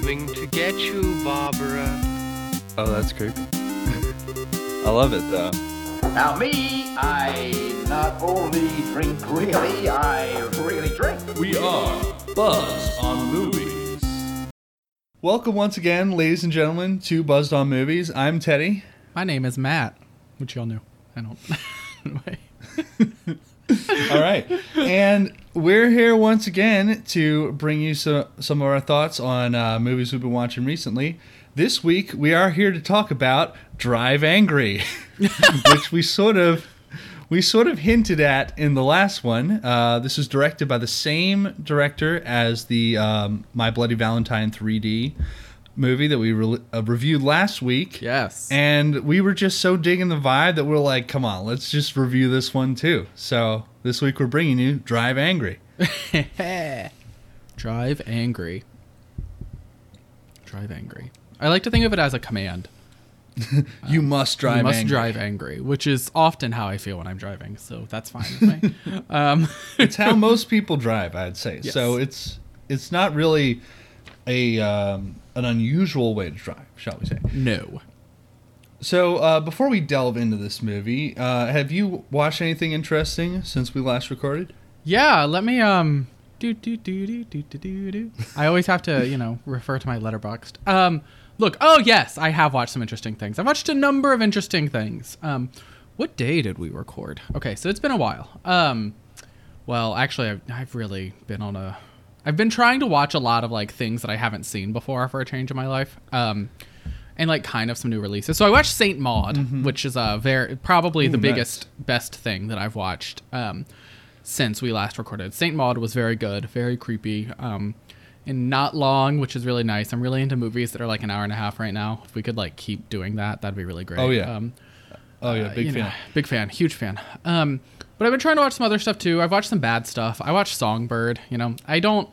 coming to get you, Barbara. Oh, that's creepy. I love it though. Now me, I not only drink really, I really drink. We are Buzz on Movies. Welcome once again, ladies and gentlemen, to Buzzed on Movies. I'm Teddy. My name is Matt, which y'all knew. I don't. anyway. All right. and we're here once again to bring you so, some of our thoughts on uh, movies we've been watching recently. This week, we are here to talk about Drive Angry, which we sort of. We sort of hinted at in the last one. Uh, this is directed by the same director as the um, My Bloody Valentine 3D movie that we re- uh, reviewed last week. Yes. And we were just so digging the vibe that we're like, come on, let's just review this one too. So this week we're bringing you Drive Angry. Drive angry. Drive angry. I like to think of it as a command. you must drive you must angry. drive angry, which is often how I feel when I'm driving. So that's fine with me. um, it's how most people drive, I'd say. Yes. So it's it's not really a um, an unusual way to drive, shall we say? no. So uh, before we delve into this movie, uh, have you watched anything interesting since we last recorded? Yeah. Let me um. Do do do do do do do do. I always have to you know refer to my letterboxd. Um. Look. Oh yes, I have watched some interesting things. I've watched a number of interesting things. Um. What day did we record? Okay, so it's been a while. Um. Well, actually, I've, I've really been on a. I've been trying to watch a lot of like things that I haven't seen before for a change in my life. Um, and like kind of some new releases. So I watched Saint Maud, which is a very probably the Mm-hmm. Nice. biggest best thing that I've watched um, since we last recorded. Saint Maud was very good, very creepy, um, and not long, which is really nice. I'm really into movies that are like an hour and a half right now. If we could like keep doing that, that'd be really great. Oh, yeah. Um, Oh yeah, uh, big you fan. know, big fan, huge fan. But I've been trying to watch some other stuff too. I've watched some bad stuff. I watched Songbird. You know, I don't.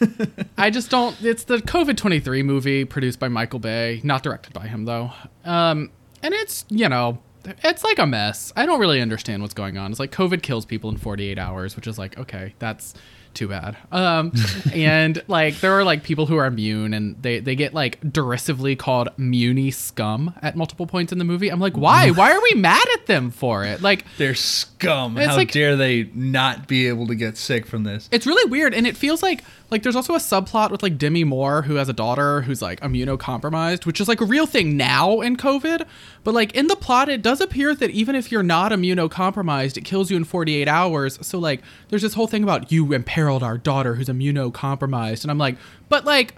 I just don't. It's the COVID twenty three movie produced by Michael Bay, not directed by him though. Um, and it's you know, it's like a mess. I don't really understand what's going on. It's like COVID kills people in forty eight hours, which is like okay, that's too bad. Um, and like there are like people who are immune, and they they get like derisively called Muni scum at multiple points in the movie. I'm like, why? Why are we mad at them for it? Like They're scum. How like- dare they not be able to get sick from this? it's really weird and it feels like like there's also a subplot with like demi moore who has a daughter who's like immunocompromised which is like a real thing now in covid but like in the plot it does appear that even if you're not immunocompromised it kills you in 48 hours so like there's this whole thing about you imperiled our daughter who's immunocompromised and i'm like but like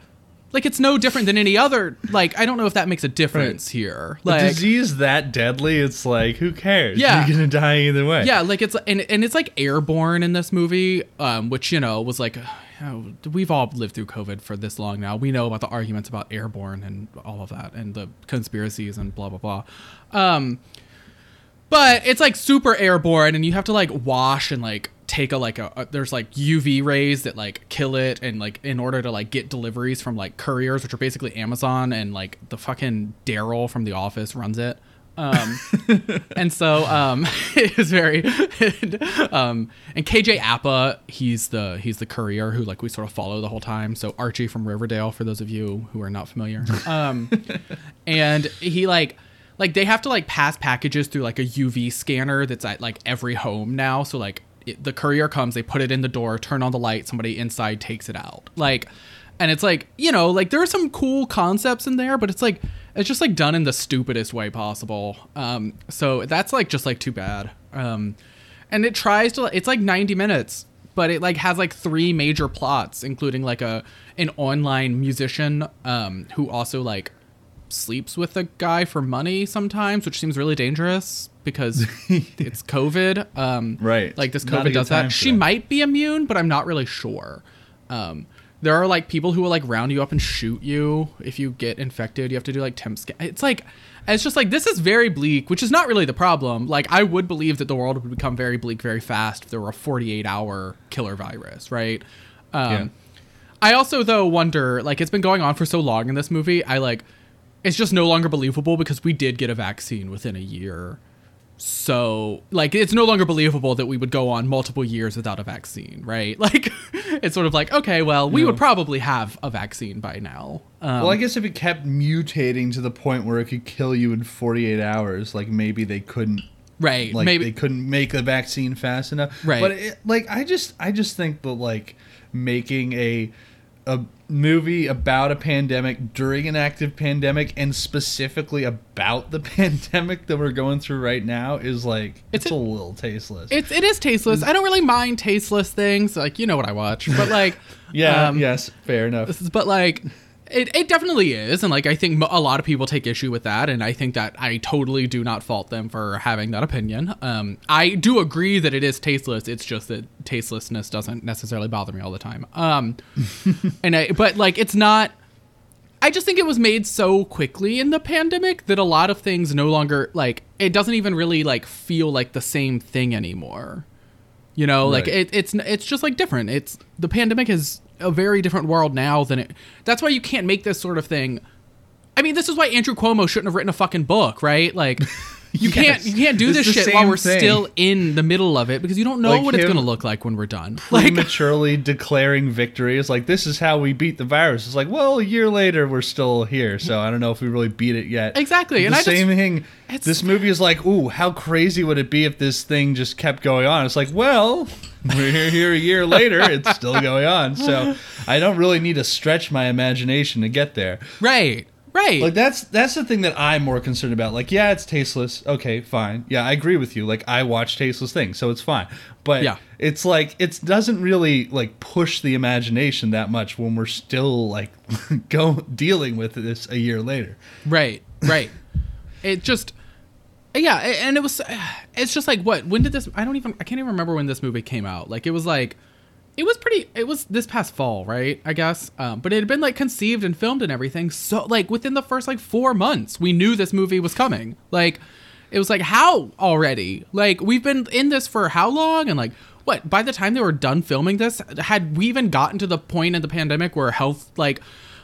like it's no different than any other like i don't know if that makes a difference here A like disease that deadly, it's like who cares? Yeah. You're gonna die either way. Yeah, like it's and and it's like airborne in this movie, um, which you know was like, you we've all lived through COVID for this long now. We know about the arguments about airborne and all of that, and the conspiracies and blah blah blah. Um, but it's like super airborne, and you have to like wash and like take a like a, a there's like UV rays that like kill it, and like in order to like get deliveries from like couriers, which are basically Amazon, and like the fucking Darryl from The Office runs it. Um, and so um, it was very um, and KJ Apa he's the he's the courier who like we sort of follow the whole time. So Archie from Riverdale for those of you who are not familiar. Um, and he like like they have to like pass packages through like a UV scanner that's at like every home now. So like it, the courier comes they put it in the door turn on the light somebody inside takes it out. Like and it's like you know like there are some cool concepts in there but it's like it's just like done in the stupidest way possible. Um so that's like just like too bad. Um and it tries to it's like 90 minutes but it like has like three major plots including like a an online musician um who also like sleeps with a guy for money sometimes which seems really dangerous because it's covid. Um Right. like this covid does that. she that. might be immune but i'm not really sure. Um there are like people who will like round you up and shoot you if you get infected you have to do like temp scan it's like it's just like this is very bleak which is not really the problem like i would believe that the world would become very bleak very fast if there were a 48 hour killer virus right um Yeah. I also though wonder like it's been going on for so long in this movie. I like it's just no longer believable because we did get a vaccine within a year. So like it's no longer believable that we would go on multiple years without a vaccine, right? Like it's sort of like okay, well, we would probably have a vaccine by now. Um, Well, I guess if it kept mutating to the point where it could kill you in 48 hours, like maybe they couldn't right? like maybe they couldn't make the vaccine fast enough. Right. But it, like I just I just think that like making a a movie about a pandemic during an active pandemic and specifically about the pandemic that we're going through right now is like It's it's, a- a, little tasteless. It's it is tasteless. I don't really mind tasteless things. Like you know what I watch, but like yeah, um, yes, fair enough. This is- but like it, it definitely is and like i think a lot of people take issue with that and i think that i totally do not fault them for having that opinion um i do agree that it is tasteless it's just that tastelessness doesn't necessarily bother me all the time um and i but like it's not I just think it was made so quickly in the pandemic that a lot of things no longer like it doesn't even really like feel like the same thing anymore. You know, like it, it's it's just like different. It's the pandemic is a very different world now than it. That's why you can't make this sort of thing. I mean, this is why Andrew Cuomo shouldn't have written a fucking book, right? Like, you Yes. can't you can't do It's this shit while we're thing. still in the middle of it because you don't know Like what it's gonna look like when we're done. Like, Prematurely declaring victory is like this is how we beat the virus. It's like well, a year later we're still here, so I don't know if we really beat it yet. Exactly, The and just- same thing. This movie is like, ooh, how crazy would it be if this thing just kept going on? It's like, well, we're here a year later, it's still going on. So I don't really need to stretch my imagination to get there. right, right. Like that's that's the thing that I'm more concerned about. Like, yeah, it's tasteless. Okay, fine. Yeah, I agree with you. Like, I watch tasteless things, so it's fine. But Yeah. it's like it doesn't really like push the imagination that much when we're still like go dealing with this a year later. Right, right. it just, yeah, and it was, it's just like what? When did this? I don't even. I can't even remember when this movie came out. Like it was like, it was pretty. It was this past fall, right? I guess. Um, but it had been like conceived and filmed and everything. So like within the first like four months, we knew this movie was coming. Like, it was like how already? Like we've been in this for how long? And like. What by the time they were done filming this, had we even gotten to the point in the pandemic where health like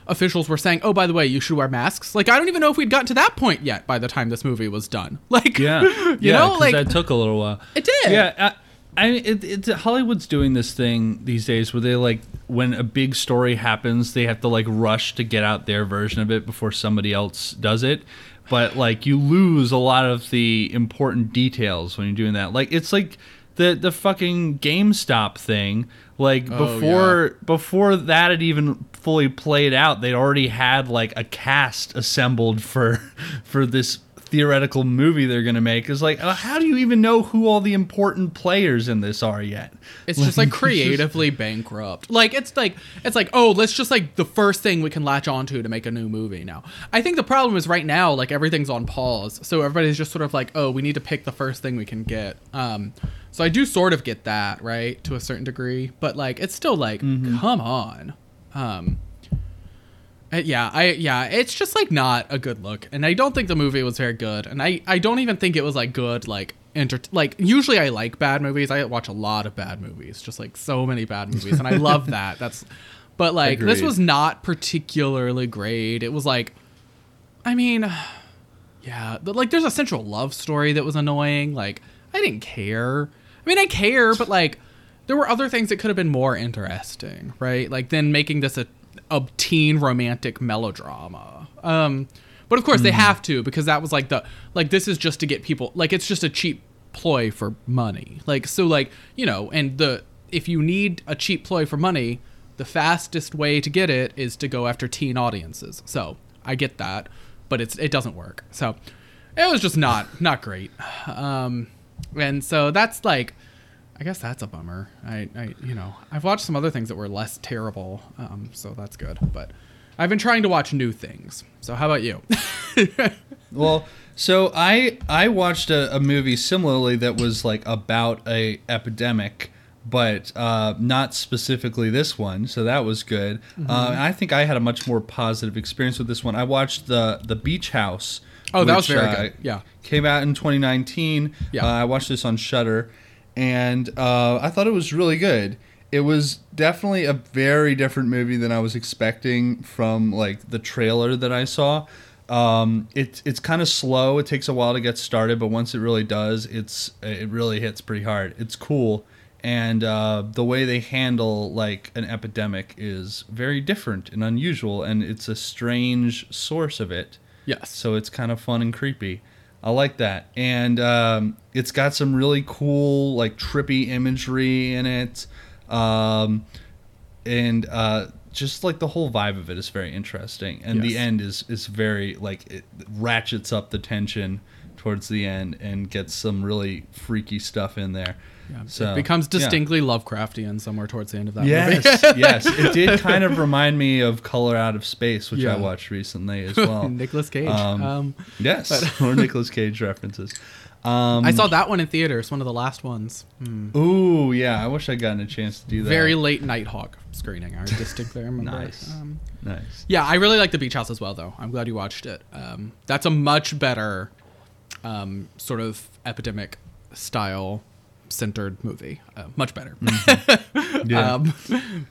officials were saying, "Oh, by the way, you should wear masks." Like, I don't even know if we'd gotten to that point yet by the time this movie was done. Like, Yeah, you yeah, know, like that took a little while. it did. Yeah, I, I it, it, Hollywood's doing this thing these days where they like when a big story happens, they have to like rush to get out their version of it before somebody else does it. But like you lose a lot of the important details when you're doing that. Like it's like the the fucking GameStop thing. Like Oh, before before that had even fully played out, they'd already had like a cast assembled for for this theoretical movie they're gonna make. Is like, uh, how do you even know who all the important players in this are yet? It's just like creatively bankrupt. Like it's like it's like oh let's just like the first thing we can latch onto to make a new movie now. I think the problem is right now like everything's on pause, so everybody's just sort of like oh we need to pick the first thing we can get. Um, so I do sort of get that right to a certain degree, but like it's still like come on. Um, Uh, yeah, I yeah, it's just like not a good look, and I don't think the movie was very good, and I I don't even think it was like good like enter like usually I like bad movies. I watch a lot of bad movies, just like so many bad movies, and I love that. That's but like this was not particularly great. It was like, I mean, yeah, but, like there's a central love story that was annoying. Like I didn't care. I mean, I care, but like there were other things that could have been more interesting, right? Like then making this a, teen romantic melodrama. Um, but of course they have to because that was like the like this is just to get people like it's just a cheap ploy for money. Like so like you know and the if you need a cheap ploy for money, the fastest way to get it is to go after teen audiences. So I get that, but it's it doesn't work. So it was just not not great. Um, and so that's like I guess that's a bummer. I, I you know I've watched some other things that were less terrible, um, so that's good. But I've been trying to watch new things. So how about you? Well, so I I watched a, a movie similarly that was like about a epidemic, but uh, not specifically this one. So that was good. Mm-hmm. Uh, I think I had a much more positive experience with this one. I watched the the Beach House. Oh, that was very uh, good. Yeah. came out in 2019. Yeah. Uh, I watched this on Shudder, and uh, I thought it was really good. It was definitely a very different movie than I was expecting from like the trailer that I saw. Um, it's it's kind of slow. It takes a while to get started, but once it really does, it's it really hits pretty hard. It's cool, and uh, the way they handle like an epidemic is very different and unusual, and it's a strange source of it. Yes. So it's kind of fun and creepy. I like that, and um, it's got some really cool like trippy imagery in it, um, and uh, just like the whole vibe of it is very interesting. And the end is is very like it ratchets up the tension towards the end and gets some really freaky stuff in there. Yeah, So it becomes yeah. distinctly Lovecraftian somewhere towards the end of that Yes, movie. yes, it did kind of remind me of Color Out of Space, which Yeah. I watched recently as well. Nicolas Cage. Um, Um, yes, more Nicolas Cage references. Um, I saw that one in theaters, one of the last ones. Hmm. Ooh, yeah. I wish I'd gotten a chance to do that. Very late Nitehawk screening. I distinctly remember. Nice. Um, nice. yeah, I really like The Beach House as well, though. I'm glad you watched it. Um, that's a much better um, sort of epidemic style centered movie. Uh, much better. Yeah. um,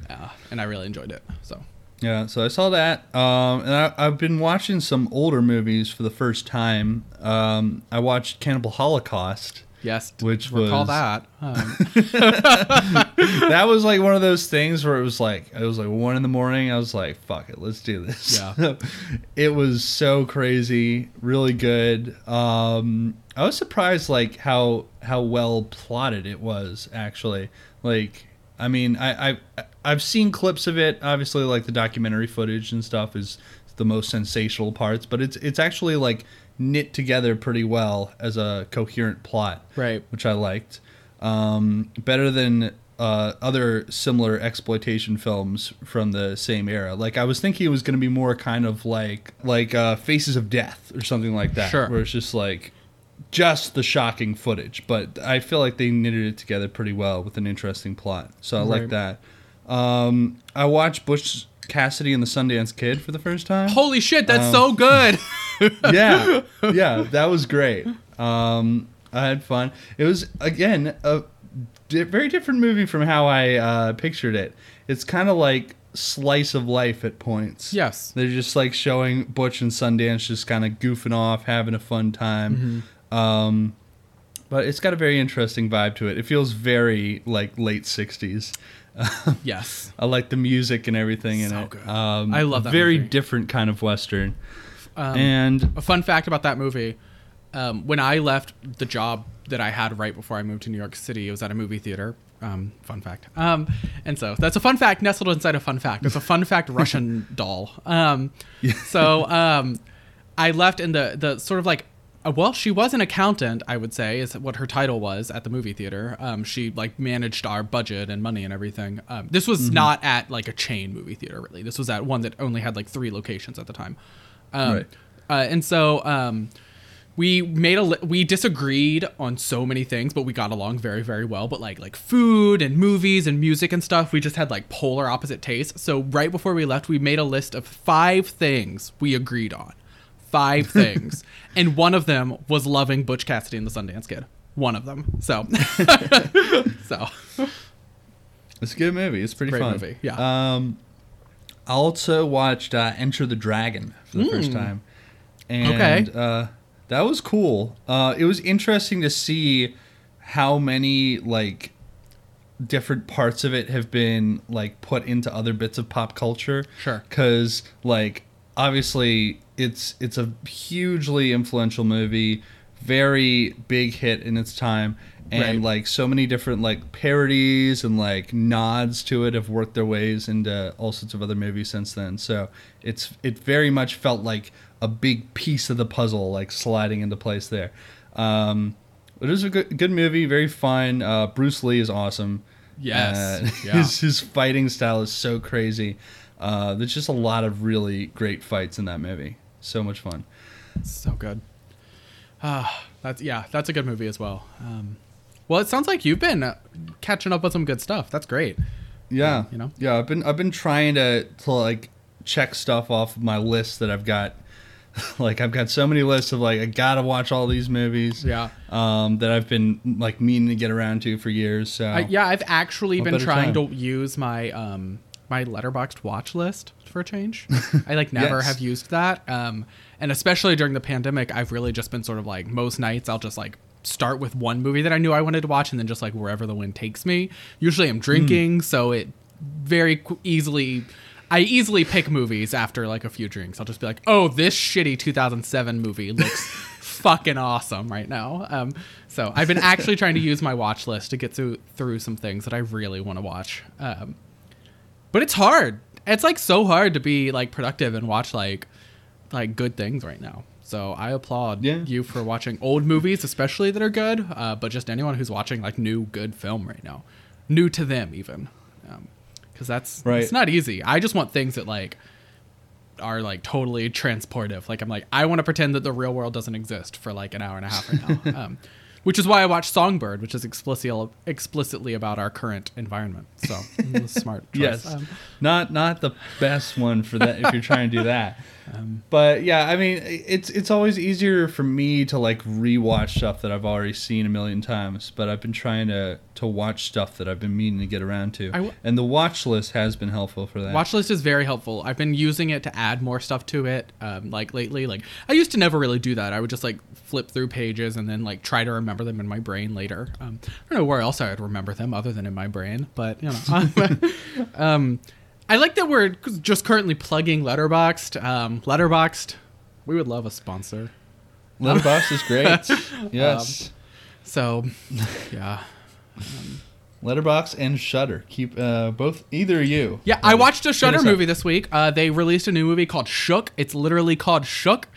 yeah, and I really enjoyed it. So Yeah, so I saw that, um, and I, I've been watching some older movies for the first time. Um, I watched Cannibal Holocaust. Yes, Which recall was- that. Um, that was like one of those things where it was like it was like one in the morning. I was like, "Fuck it, let's do this." Yeah. it was so crazy, really good. Um, I was surprised like how how well plotted it was actually. Like, I mean, I I I've seen clips of it. Obviously, like the documentary footage and stuff is the most sensational parts, but it's it's actually like knit together pretty well as a coherent plot right. which I liked. Um, better than uh, other similar exploitation films from the same era. Like I was thinking it was going to be more kind of like like uh, Faces of Death or something like that, Sure. where it's just like just the shocking footage. But I feel like they knitted it together pretty well with an interesting plot. So I like that. Um, I watched Butch Cassidy and the Sundance Kid for the first time Holy shit, that's Um, so good. yeah, yeah, that was great. Um, I had fun. It was again a di- very different movie from how I uh, pictured it. It's kind of like slice of life at points. yes. They're just like showing Butch and Sundance just kind of goofing off, having a fun time. Um, but it's got a very interesting vibe to it. It feels very like late '60s. Yes. I like the music and everything in So it. good. Um, I love that Very movie. different kind of western. Um, and a fun fact about that movie um, when i left the job that i had right before i moved to new york city it was at a movie theater um, fun fact um, and so that's a fun fact nestled inside a fun fact it's a fun fact russian doll um, so um, i left in the, the sort of like well she was an accountant i would say is what her title was at the movie theater um, she like managed our budget and money and everything um, this was not at like a chain movie theater really this was at one that only had like three locations at the time um, Right. uh, and so um, we made a li- we disagreed on so many things, but we got along very very well. But like like food and movies and music and stuff, we just had like polar opposite tastes. So right before we left, we made a list of five things we agreed on, five things, and one of them was loving Butch Cassidy and the Sundance Kid. One of them. So so It's a good movie. It's pretty Great fun. movie, yeah. Um, I also watched uh, Enter the Dragon for the first time, and. Okay. uh, that was cool. Uh, it was interesting to see how many like different parts of it have been like put into other bits of pop culture. Sure. Because like obviously it's it's a hugely influential movie, very big hit in its time, and Right. like so many different like parodies and like nods to it have worked their ways into all sorts of other movies since then. So it's it very much felt like a big piece of the puzzle like sliding into place there. Um, it was a good good movie, very fun. Uh, Bruce Lee is awesome. Yes. Uh, Yeah. his his fighting style is so crazy. Uh, there's just a lot of really great fights in that movie. So much fun. so good. Ah, that's yeah, that's a good movie as well. Um, well, it sounds like you've been uh, catching up with some good stuff. That's great. Yeah, you know? Yeah, I've been I've been trying to to like check stuff off my list that I've got. like I've got so many lists of like I gotta watch all these movies. Yeah. Um, that I've been like meaning to get around to for years. So I, yeah, I've actually What been trying time? to use my um my letterboxd watch list for a change. I like never Yes. have used that. Um, and especially during the pandemic, I've really just been sort of like most nights I'll just like start with one movie that I knew I wanted to watch and then just like wherever the wind takes me. Usually I'm drinking, so it very easily I easily pick movies after like a few drinks. I'll just be like, "Oh, this shitty 2007 movie looks fucking awesome right now." Um, so I've been actually trying to use my watch list to get through through some things that I really want to watch. Um, but it's hard. It's like so hard to be like productive and watch like like good things right now. So I applaud Yeah. you for watching old movies, especially that are good. Uh, but just anyone who's watching like new good film right now, new to them even, because that's Right. It's not easy. I just want things that like are like totally transportive. Like I'm like I want to pretend that the real world doesn't exist for like an hour and a half right now. um, which is why I watched Songbird, which is explicitly explicitly about our current environment. So it was a smart. Choice. Yes, Um, not not the best one for that if you're trying to do that. but yeah, I mean, it's it's always easier for me to like rewatch stuff that I've already seen a million times. But I've been trying to to watch stuff that I've been meaning to get around to, w- and the watch list has been helpful for that. Watch list is very helpful. I've been using it to add more stuff to it. Um, like lately, like I used to never really do that. I would just like flip through pages and then like try to remember them in my brain later. Um, I don't know where else I would remember them other than in my brain, but you know. um, I like that we're just currently plugging Letterboxd. Um, Letterboxd, we would love a sponsor. Letterboxd is great. yes, So, yeah. Letterboxd and Shudder keep uh, both either you. Yeah, I watched a Shudder up. movie this week. Uh, they released a new movie called Shook. It's literally called Shook.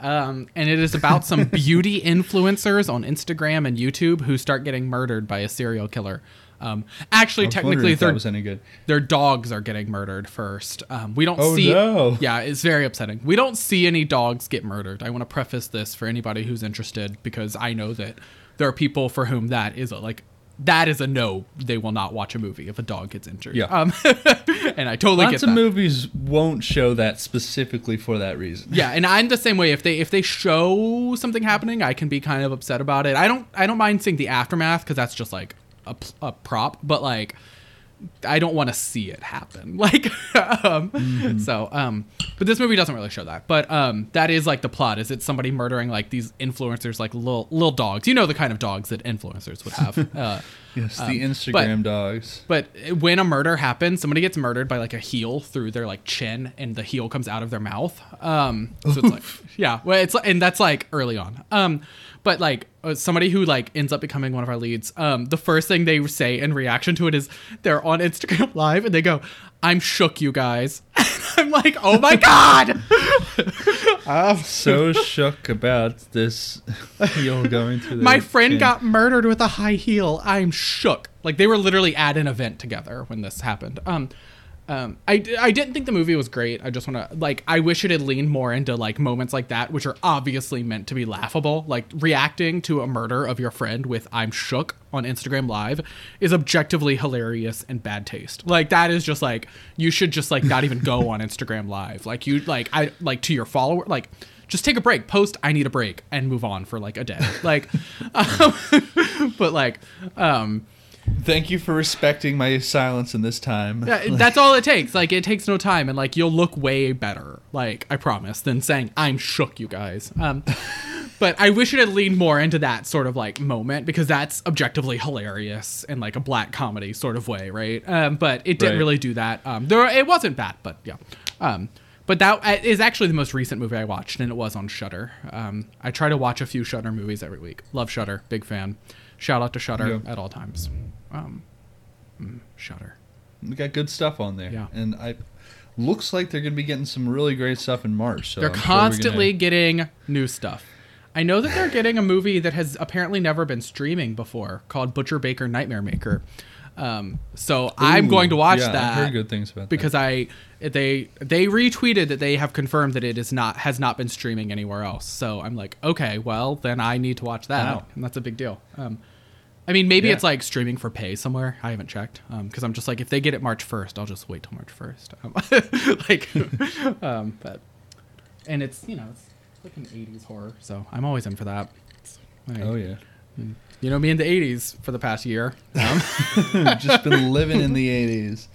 Um, and it is about some beauty influencers on Instagram and YouTube who start getting murdered by a serial killer. Um, actually, technically, that their, was any good. their dogs are getting murdered first. Um, we don't Oh, see. no. Yeah, it's very upsetting. We don't see any dogs get murdered. I want to preface this for anybody who's interested because I know that there are people for whom that is a, like that is a no. They will not watch a movie if a dog gets injured. Yeah. Um, and I totally Lots get of movies won't show that specifically for that reason. Yeah, and I'm the same way. If they if they show something happening, I can be kind of upset about it. I don't I don't mind seeing the aftermath because that's just like a, a prop, but like I don't want to see it happen. Like, um, Mm-hmm. so um, but this movie doesn't really show that. But um, that is like the plot. Is it's somebody murdering like these influencers, like little little dogs. You know the kind of dogs that influencers would have. Uh, Yes, the Um, Instagram dogs. but when a murder happens, somebody gets murdered by like a heel through their like chin, and the heel comes out of their mouth. Um, so it's like, yeah, well, it's and that's like early on. Um, but like uh, somebody who like ends up becoming one of our leads, um, the first thing they say in reaction to it is they're on Instagram Live and they go, "I'm shook, you guys." I'm like, oh my god. so shook about this heel going through. My friend got murdered with a high heel. I'm shook. Like they were literally at an event together when this happened. Um, um, I, I didn't think the movie was great. I just want to like I wish it had leaned more into like moments like that, which are obviously meant to be laughable. Like reacting to a murder of your friend with "I'm shook" on Instagram Live is objectively hilarious and bad taste. Like that is just like you should just like not even go on Instagram Live. Like you like I like to your follower like just take a break post i need a break and move on for like a day like um, but like um Thank you for respecting my silence in this time. yeah, that's all it takes like it takes no time and like you'll look way better like i promise than saying i'm shook you guys um but i wish it had leaned more into that sort of like moment because that's objectively hilarious in like a black comedy sort of way right um but it didn't Right. really do that um there it wasn't bad but yeah um but that uh, actually the most recent movie I watched, and it was on Shudder. Um, I try to watch a few Shudder movies every week. Love Shudder, big fan. Shout out to Shudder Yeah. at all times. Um, mm, Shudder. We got good stuff on there. Yeah. And I looks like they're gonna be getting some really great stuff in March. So They're I'm sure constantly gonna- getting new stuff. I know that they're getting a movie that has apparently never been streaming before called Butcher Baker Nightmare Maker. Um, so I'm going to watch yeah, I've that. heard good things about that. because I they they retweeted that they have confirmed that it is not has not been streaming anywhere else. So I'm like, okay, well then I need to watch that, Wow. and that's a big deal. Um, I mean, maybe Yeah. it's like streaming for pay somewhere. I haven't checked because I'm just like, if they get it March 1st, I'll just wait till March 1st. Um, like, um, but and it's you know it's like an 80s horror, so I'm always in for that. Like- Oh yeah. you know me in the 80s for the past year. Um, Just been living in the eighties.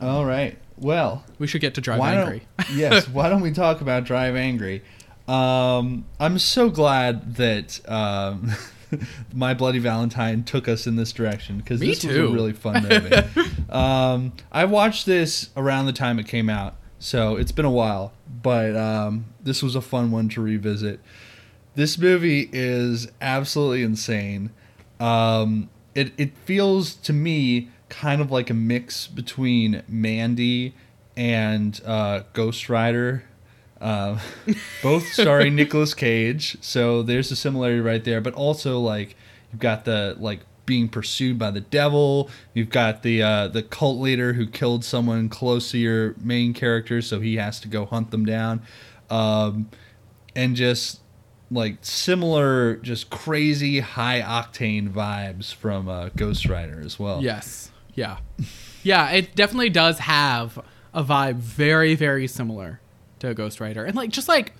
All right. Well, We should get to Drive Angry. yes? Why don't we talk about Drive Angry? Um, I'm so glad that um, My Bloody Valentine took us in this direction because this was a really fun movie. um, I watched this around the time it came out, so it's been a while, but um, this was a fun one to revisit. This movie is absolutely insane. Um, it it feels to me kind of like a mix between Mandy and uh, Ghost Rider. Uh, both starring Nicolas Cage, so there's a similarity right there. But also like you've got the like being pursued by the devil. You've got the uh, the cult leader who killed someone close to your main character, so he has to go hunt them down. Um, and just like similar, just crazy high octane vibes from uh, Ghost Rider as well. Yes. Yeah. Yeah, it definitely does have a vibe very, very similar to Ghost Rider. And like just like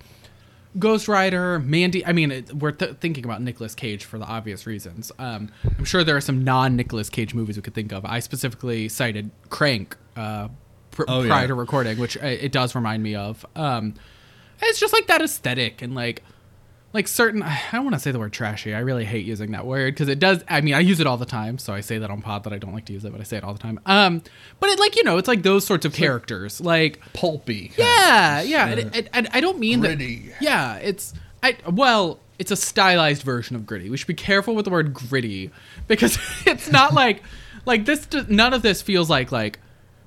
Ghost Rider, Mandy, I mean, it, we're th- thinking about Nicolas Cage for the obvious reasons. Um, I'm sure there are some non Nicolas Cage movies we could think of. I specifically cited Crank uh, pr- Oh, prior yeah. to recording, which uh, it does remind me of. Um, it's just like that aesthetic and like like certain i don't want to say the word trashy i really hate using that word because it does i mean i use it all the time so i say that on pod that i don't like to use it but i say it all the time um but it like you know it's like those sorts of characters like Pulpy. kind yeah yeah and i don't mean Gritty. that yeah it's i well it's a stylized version of gritty we should be careful with the word gritty because it's not like like this none of this feels like like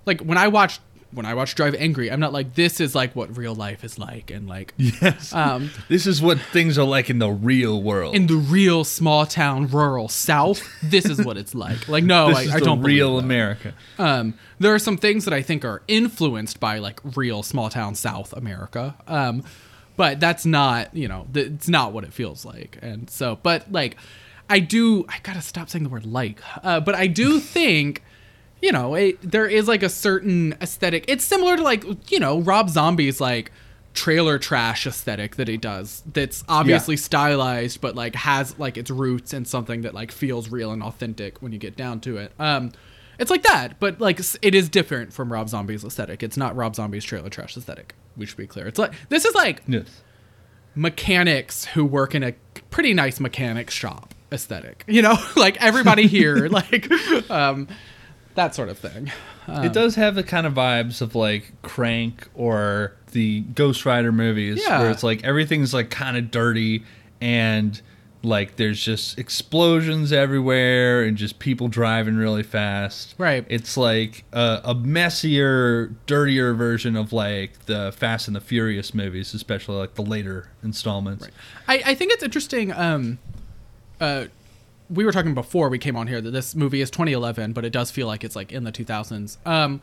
like when i watch when i watch drive angry i'm not like this is like what real life is like and like Yes. um this is what things are like in the real world. in the real small town rural south this is what it's like like no I, I don't real. America. um there are some things that i think are influenced by like real small town south america um but that's not you know th- it's not what it feels like and so but like i do i gotta stop saying the word like uh, but i do think you know it, there is like a certain aesthetic. It's similar to like you know rob zombie's like trailer trash aesthetic that he does that's obviously stylized but like has like its roots and something that like feels real and authentic when you get down to it. Um it's like that but like it is different from rob zombie's aesthetic. It's not rob zombie's trailer trash aesthetic. We should be clear. It's like this is like Yes. mechanics who work in a pretty nice mechanics shop aesthetic. You know? Like everybody here like um that sort of thing it does have the kind of vibes of like Crank or the Ghost Rider movies Yeah. where it's like everything's like kind of dirty and like there's just explosions everywhere and just people driving really fast. Right. It's like a, a messier, dirtier version of like the Fast and the Furious movies, especially like the later installments. I, I think it's interesting. Um, uh, we were talking before we came on here that this movie is 2011, but it does feel like it's like in the 2000s. Um,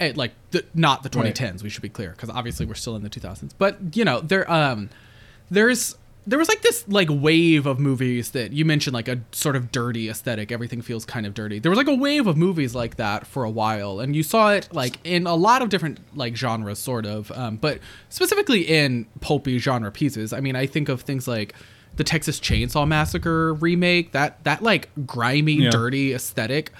it, like the, not the 2010s. We should be clear because obviously we're still in the 2000s. But you know there um, there's there was like this like wave of movies that you mentioned like a sort of dirty aesthetic. Everything feels kind of dirty. There was like a wave of movies like that for a while, and you saw it like in a lot of different like genres, sort of. Um, but specifically in pulpy genre pieces. I mean, I think of things like the Texas Chainsaw Massacre remake. That that like grimy, Yeah. dirty aesthetic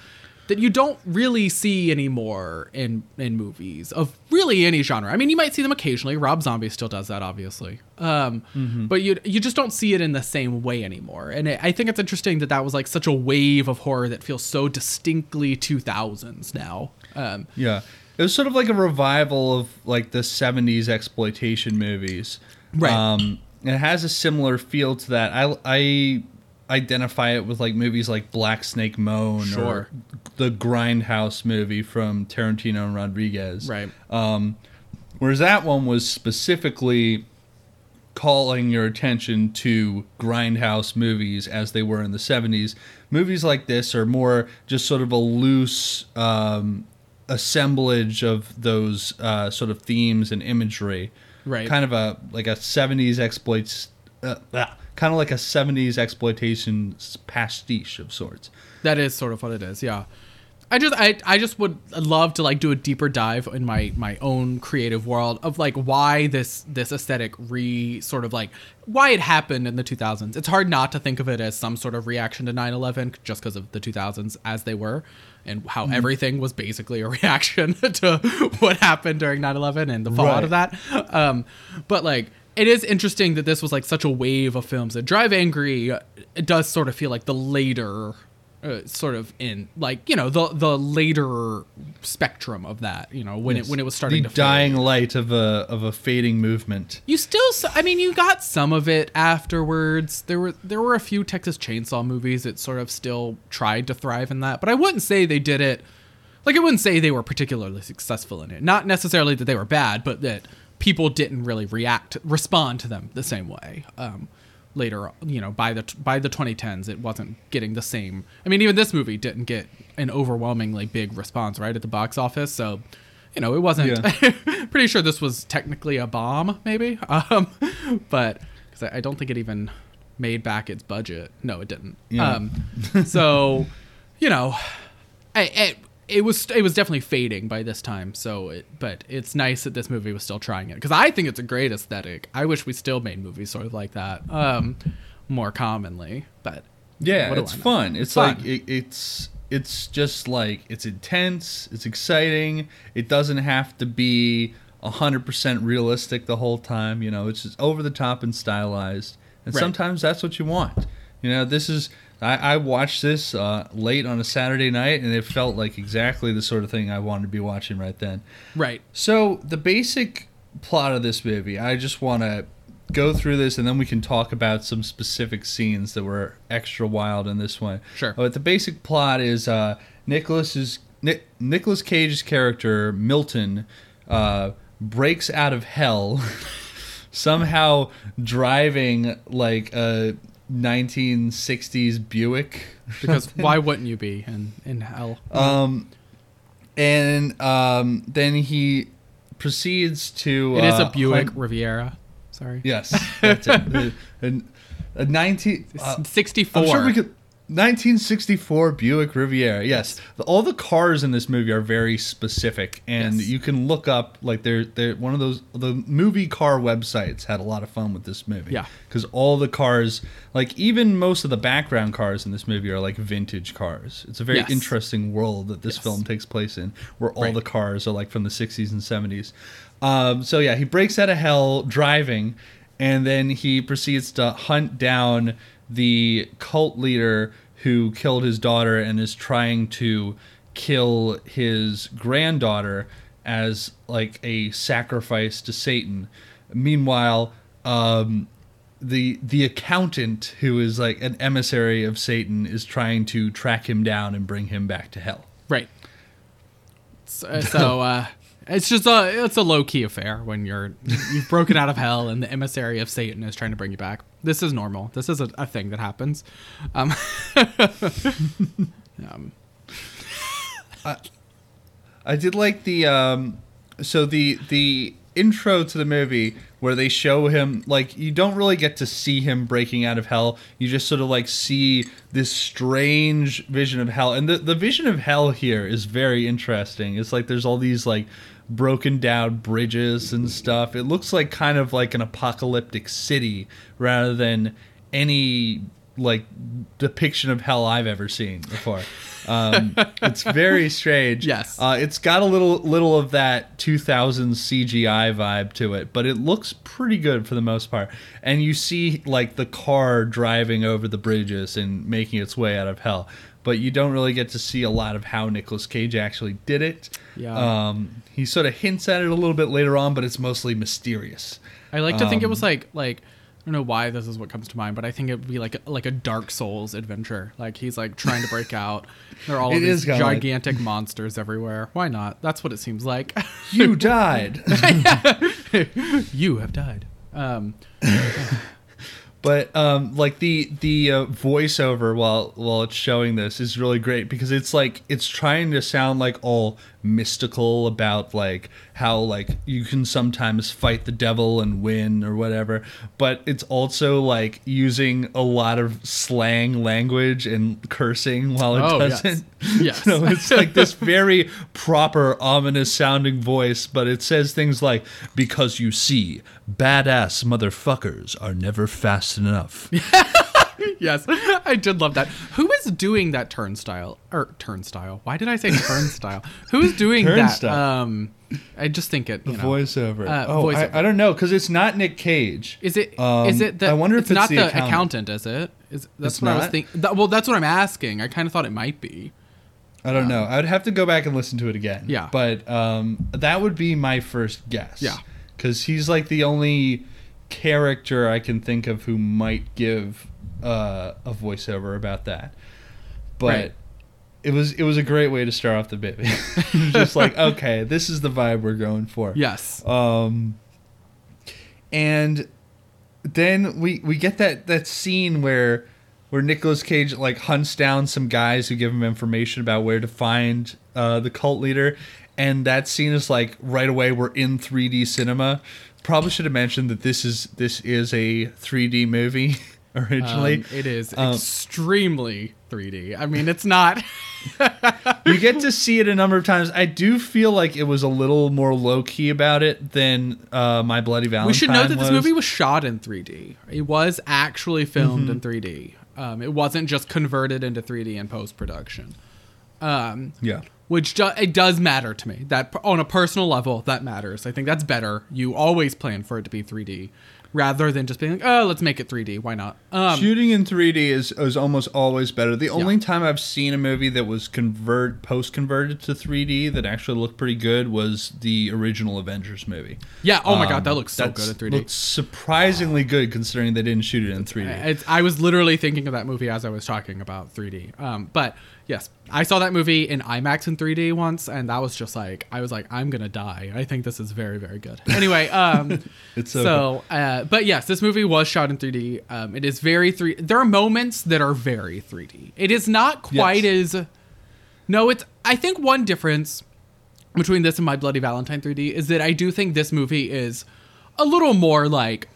that you don't really see anymore in in movies of really any genre. I mean, you might see them occasionally. Rob Zombie still does that, obviously, um, but you you just don't see it in the same way anymore. And it, I think it's interesting that that was like such a wave of horror that feels so distinctly 2000s now. Um, Yeah. It was sort of like a revival of like the 70s exploitation movies. Right. Um, it has a similar feel to that. I, I identify it with like movies like Black Snake Moan Sure. or the Grindhouse movie from Tarantino and Rodriguez. Right. Um, whereas that one was specifically calling your attention to grindhouse movies as they were in the 70s. Movies like this are more just sort of a loose um, assemblage of those uh, sort of themes and imagery. Right. Kind of a like a 70s exploits uh, kind of like a 70s exploitation pastiche of sorts. That is sort of what it is, yeah. I just I, I just would love to like do a deeper dive in my my own creative world of like why this this aesthetic re sort of like why it happened in the 2000s. It's hard not to think of it as some sort of reaction to 9/11 just because of the 2000s as they were and how everything was basically a reaction to what happened during 9/11 and the fallout of that. Um, but like it is interesting that this was like such a wave of films. That Drive Angry, uh, it does sort of feel like the later, uh, sort of in like you know the the later spectrum of that. You know when it when it was starting the to fade. dying light of a of a fading movement. You still, i mean, you got some of it afterwards. There were there were a few Texas Chainsaw movies that sort of still tried to thrive in that, but I wouldn't say they did it. Like I wouldn't say they were particularly successful in it. Not necessarily that they were bad, but that people didn't really react respond to them the same way. Um, later, you know, by the by the 2010s, it wasn't getting the same. I mean, even this movie didn't get an overwhelmingly big response right at the box office, so you know, it wasn't. pretty sure this was technically a bomb, maybe. Um, but because I, I don't think it even made back its budget. No, it didn't. Yeah. Um, so, you know, I, it, was it was definitely fading by this time. So, it, but it's nice that this movie was still trying it because I think it's a great aesthetic. I wish we still made movies sort of like that um, more commonly. But Yeah, it's fun. It's Fun. like it, it's it's just like it's intense. It's exciting. It doesn't have to be hundred percent realistic the whole time. You know, it's just over the top and stylized. And Right. sometimes that's what you want. You know, this is. I, I watched this uh, late on a Saturday night, and it felt like exactly the sort of thing I wanted to be watching right then. right, So the basic plot of this movie, I just want to go through this, and then we can talk about some specific scenes that were extra wild in this one. Sure. But the basic plot is uh, Nicolas's Nic- Nicolas Cage's character Milton uh, breaks out of hell, somehow driving like a 1960s Buick. because why wouldn't you be in in hell? Um, and um, then he proceeds to. it is a uh, Buick hunt- Riviera. Sorry, Yes, that's it. A- a, a 19. uh, sixty four. I'm sure we could. 1964 Buick Riviera. Yes, The- all the cars in this movie are very specific, and Yes. you can look up like they're they're one of those the movie car websites had a lot of fun with this movie. Yeah. because all the cars, like even most of the background cars in this movie are like vintage cars. It's a very Yes. interesting world that this Yes. film takes place in, where all Right. the cars are like from the 60s and 70s. Um, so yeah, he breaks out of hell driving, and then he proceeds to hunt down the cult leader who killed his daughter and is trying to kill his granddaughter as like a sacrifice to Satan. Meanwhile, um, the the accountant who is like an emissary of Satan is trying to track him down and bring him back to hell. Right. So, so uh, it's just a it's a low key affair when you're you've broken out of hell and the emissary of Satan is trying to bring you back. This is normal. This is a, a thing that happens. Um, um, I did like the um so the the intro to the movie where they show him like you don't really get to see him breaking out of hell. You just sort of like see this strange vision of hell. And the the vision of hell here is very interesting. It's like there's all these like broken down bridges and stuff. It looks like kind of like an apocalyptic city rather than any like depiction of hell I've ever seen before. Um, it's very strange. Yes. Uh, it's got a little little of that 2000 CGI vibe to it, but it looks pretty good for the most part. And you see like the car driving over the bridges and making its way out of hell, but you don't really get to see a lot of how Nicolas Cage actually did it. Yeah. Um, he sort of hints at it a little bit later on, but it's mostly mysterious. I like to think it Um, was like like I don't know why this is what comes to mind, but I think it would be like like a Dark Souls adventure. Like he's like trying to break out. There are all of these kinda like- gigantic monsters everywhere. Why not? That's what it seems like. You died. you have died. Um, But um, like the the uh, voiceover while while it's showing this is really great because it's like it's trying to sound like all mystical about like how like you can sometimes fight the devil and win or whatever but it's also like using a lot of slang language and cursing while it Oh, doesn't. Yes. so it's like this very proper ominous sounding voice but it says things like because you see badass motherfuckers are never fast enough yes, I did love that. Who is doing that turnstile or turnstile? Why did I say turnstile? Who is doing Turnstile. that? Um, I just think it. You know. voiceover Uh, oh voiceover. I, I don't know because it's not nick cage Is it? Is Um, it the? I wonder if it's, it's not the the, accountant. accountant. Is it? Is that's It's what I was not? thinking? well, that's what I'm asking. I kind of thought it might be. I don't know. I would have to go back and listen to it again. Yeah. But um, that would be my first guess. Yeah. Because he's like the only character I can think of who might give uh, a voiceover about that. But Right. it was it was a great way to start off the movie. Just like okay, this is the vibe we're going for. Yes. Um, and then we we get that that scene where where Nicolas Cage like hunts down some guys who give him information about where to find uh, the cult leader, and that scene is like right away we're in 3D cinema. Probably should have mentioned that this is this is a 3D movie originally. Um, it is Um, extremely 3D. I mean, it's not. you get to see it a number of times. I do feel like it was a little more low key about it than uh, My Bloody Valentine. we should know that this movie was shot in 3D. It was actually filmed Mm-hmm. in 3D. Um, it wasn't just converted into 3D in post production. Um, yeah. which do, it does matter to me. That on a personal level, that matters. I think that's better. You always plan for it to be 3D, rather than just being like, oh, let's make it 3D. Why not? Um, Shooting in 3D is, is almost always better. The only time I've seen a movie that was convert post converted to 3D that actually looked pretty good was the original Avengers movie. yeah. Oh my Um, god, that looks so good in 3D. Looks surprisingly good considering they didn't shoot it in 3D. It's, I was literally thinking of that movie as I was talking about 3D. Um, but yes, I saw that movie in IMAX in 3D once, and that was just like I was like, I'm gonna die. I think this is very, very good. Anyway, um, It's so so. Uh, but yes, this movie was shot in 3D. Um, it is very three. There are moments that are very 3D. It is not quite Yes. as. No, it's. I think one difference between this and My Bloody Valentine 3D is that I do think this movie is a little more like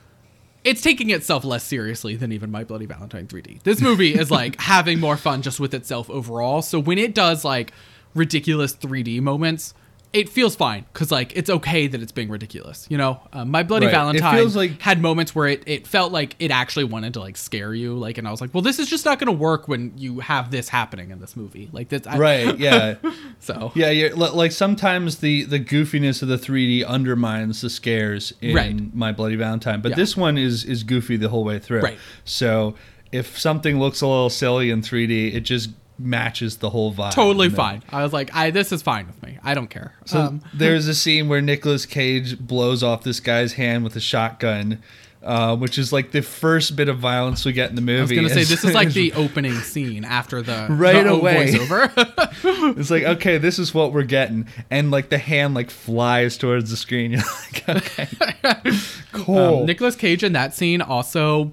it's taking itself less seriously than even My Bloody Valentine 3D. This movie is like having more fun just with itself overall. So when it does like ridiculous 3D moments, it feels fine because like it's okay that it's being ridiculous. You know, um, My Bloody Right. Valentine like- had moments where it, it felt like it actually wanted to like scare you. Like, and I was like, well, this is just not going to work when you have this happening in this movie. Like this, I, Right, yeah. So Yeah, you're, like sometimes the the goofiness of the 3D undermines the scares in Right. My Bloody Valentine, but Yeah. this one is is goofy the whole way through. Right. So if something looks a little silly in 3D, it just matches the whole vibe. totally fine. I was like, I this is fine with me. I don't care. So um, there's a scene where Nicolas Cage blows off this guy's hand with a shotgun, uh, which is like the first bit of violence we get in the movie. I was gonna say this is like the opening scene after the Right the away. voiceover. It's like okay, this is what we're getting, and like the hand like flies towards the screen. You're like, okay, cool. Um, Nicolas Cage in that scene also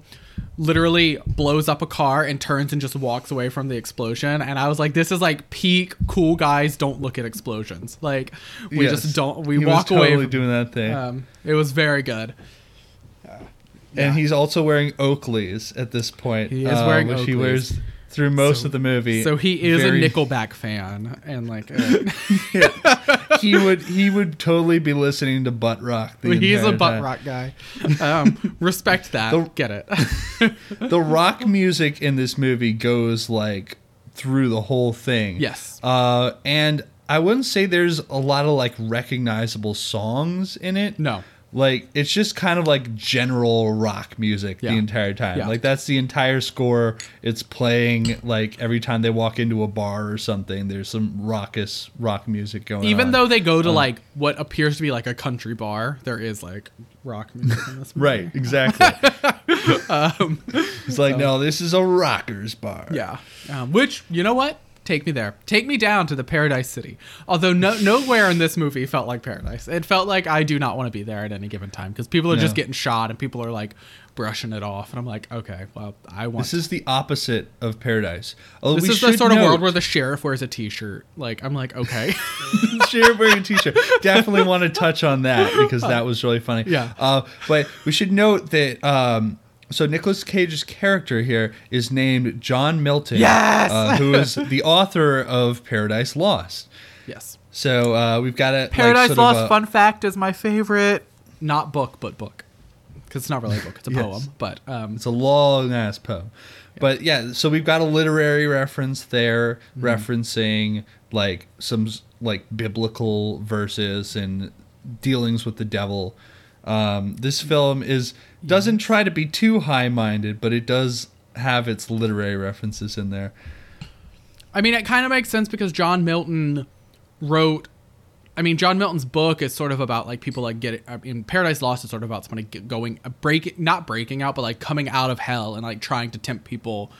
literally blows up a car and turns and just walks away from the explosion. And I was like, this is like peak cool guys don't look at explosions. Like we Yes. just don't. We He walk totally away. From, doing that thing, um, it was very good. and he's also wearing Oakleys at this point. He is uh, wearing which he Oakleys. wears through most So- of the movie. So he is Very- a Nickelback fan, and like uh, he would he would totally be listening to butt rock. The he's a butt time. rock guy. Um, respect that. The- Get it? the rock music in this movie goes like through the whole thing. Yes. Uh, and I wouldn't say there's a lot of like recognizable songs in it. No. Like it's just kind of like general rock music Yeah. the entire time. Yeah. Like that's the entire score. It's playing like every time they walk into a bar or something. There's some raucous rock music going on. Even though they go Um, to like what appears to be like a country bar, there is like rock music in this movie. Right, exactly. it's like, no, this is a rockers bar. Um, Yeah. Um, which, you know what? Take me there. Take me down to the Paradise City. Although no, nowhere in this movie felt like paradise. It felt like I do not want to be there at any given time because people are just getting shot and people are like brushing it off, and I'm like, okay, well, I want. This is the opposite of paradise. Oh, this is the sort of world where the sheriff wears a T-shirt. Like, I'm like, okay, Sheriff wearing a t-shirt. Definitely want to touch on that because that was really funny. Yeah. Uh, but we should note that. Um, so Nicolas Cage's character here is named John Milton. Yes! Uh, who is the author of Paradise Lost. yes. So uh, we've got a Paradise like, Lost. A, fun fact is my favorite, not book, but book, because it's not really a book; it's a Yes. poem. But um, It's a long ass poem. But yeah, so we've got a literary reference there, Mm-hmm. referencing like some like biblical verses and dealings with the devil. Um, this film is doesn't try to be too high minded, but it does have its literary references in there. I mean, it kind of makes sense because John Milton wrote. I mean, John Milton's book is sort of about like people like getting. I mean, Paradise Lost is sort of about somebody going, breaking, not breaking out, but like coming out of hell and like trying to tempt people.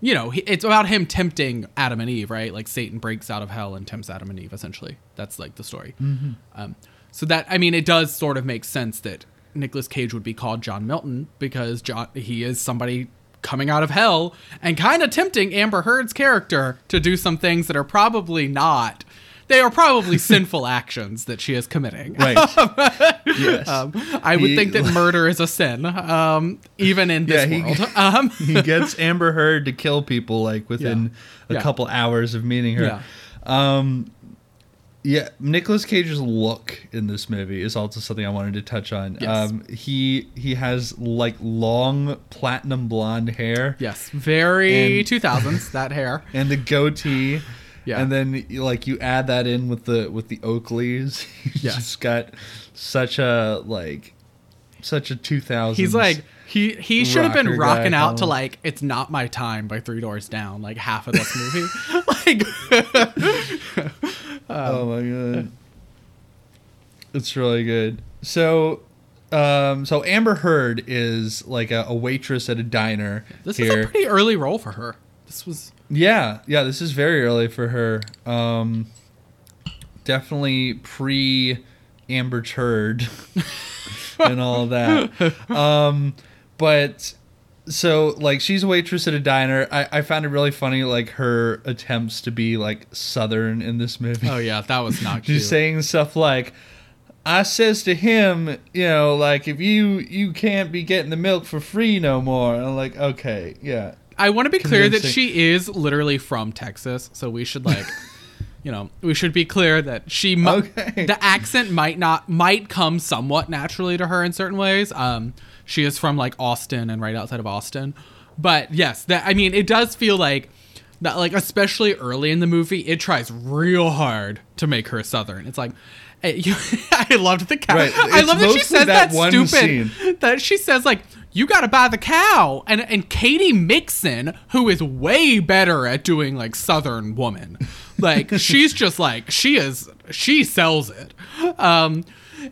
You know, it's about him tempting Adam and Eve, right? Like Satan breaks out of hell and tempts Adam and Eve. Essentially, that's like the story. Um, so that I mean, it does sort of make sense that Nicolas Cage would be called John Milton because John he is somebody coming out of hell and kind of tempting Amber Heard's character to do some things that are probably not. They are probably sinful actions that she is committing. Right. yes. Um, I would He- think that murder is a sin, um, even in this Yeah, he- world. Um, he gets Amber Heard to kill people like within a Yeah. couple hours of meeting her. Yeah. Um, yeah, Nicolas Cage's look in this movie is also something I wanted to touch on. Yes. Um, he he has like long platinum blonde hair yes, very And- 2000s, that hair. and the goatee. Yeah. And then like you add that in with the with the Oakleys. He's Yes. just got such a like such a 2000s. He's like he he should have been rocking out to like "It's Not My Time" by Three Doors Down, like half of this movie. like, oh my god, it's really good. So, um, so Amber Heard is like a, a waitress at a diner this here. is a pretty early role for her. This was yeah, yeah, this is very early for her. Um, definitely pre Amber Turd and all that. Um, but so like she's a waitress at a diner. I, I found it really funny, like her attempts to be like southern in this movie. oh yeah, that was not. She's saying stuff like, "I says to him, you know, like if you you can't be getting the milk for free no more." And I'm like, okay, yeah, I want to be clear that she is literally from Texas, so we should like, you know, we should be clear that she mi- Okay. the accent might not might come somewhat naturally to her in certain ways. Um, she is from like Austin and right outside of Austin, but yes, that I mean, it does feel like that, like especially early in the movie, it tries real hard to make her Southern. It's like. eh, You, I loved the cow. Right, I love that she says that that, stupid scene. that she says like you got to buy the cow and and Katy Mixon who is way better at doing like southern woman like she's just like she is she sells it um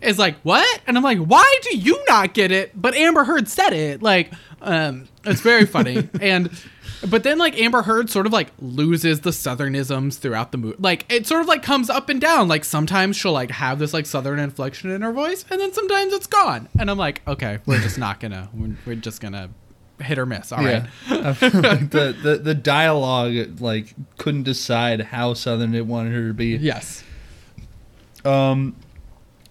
is like what and I'm like why do you not get it but Amber Heard said it like um it's very funny and but then like Amber Heard sort of like loses the southernisms throughout the movie. Like it sort of like comes up and down. Like sometimes she'll like have this like southern inflection in her voice and then sometimes it's gone. And I'm like, okay, we're just not gonna we're, we're just gonna hit or miss. All right. yeah. Like the, the the dialogue like couldn't decide how southern it wanted her to be. Yes. Um,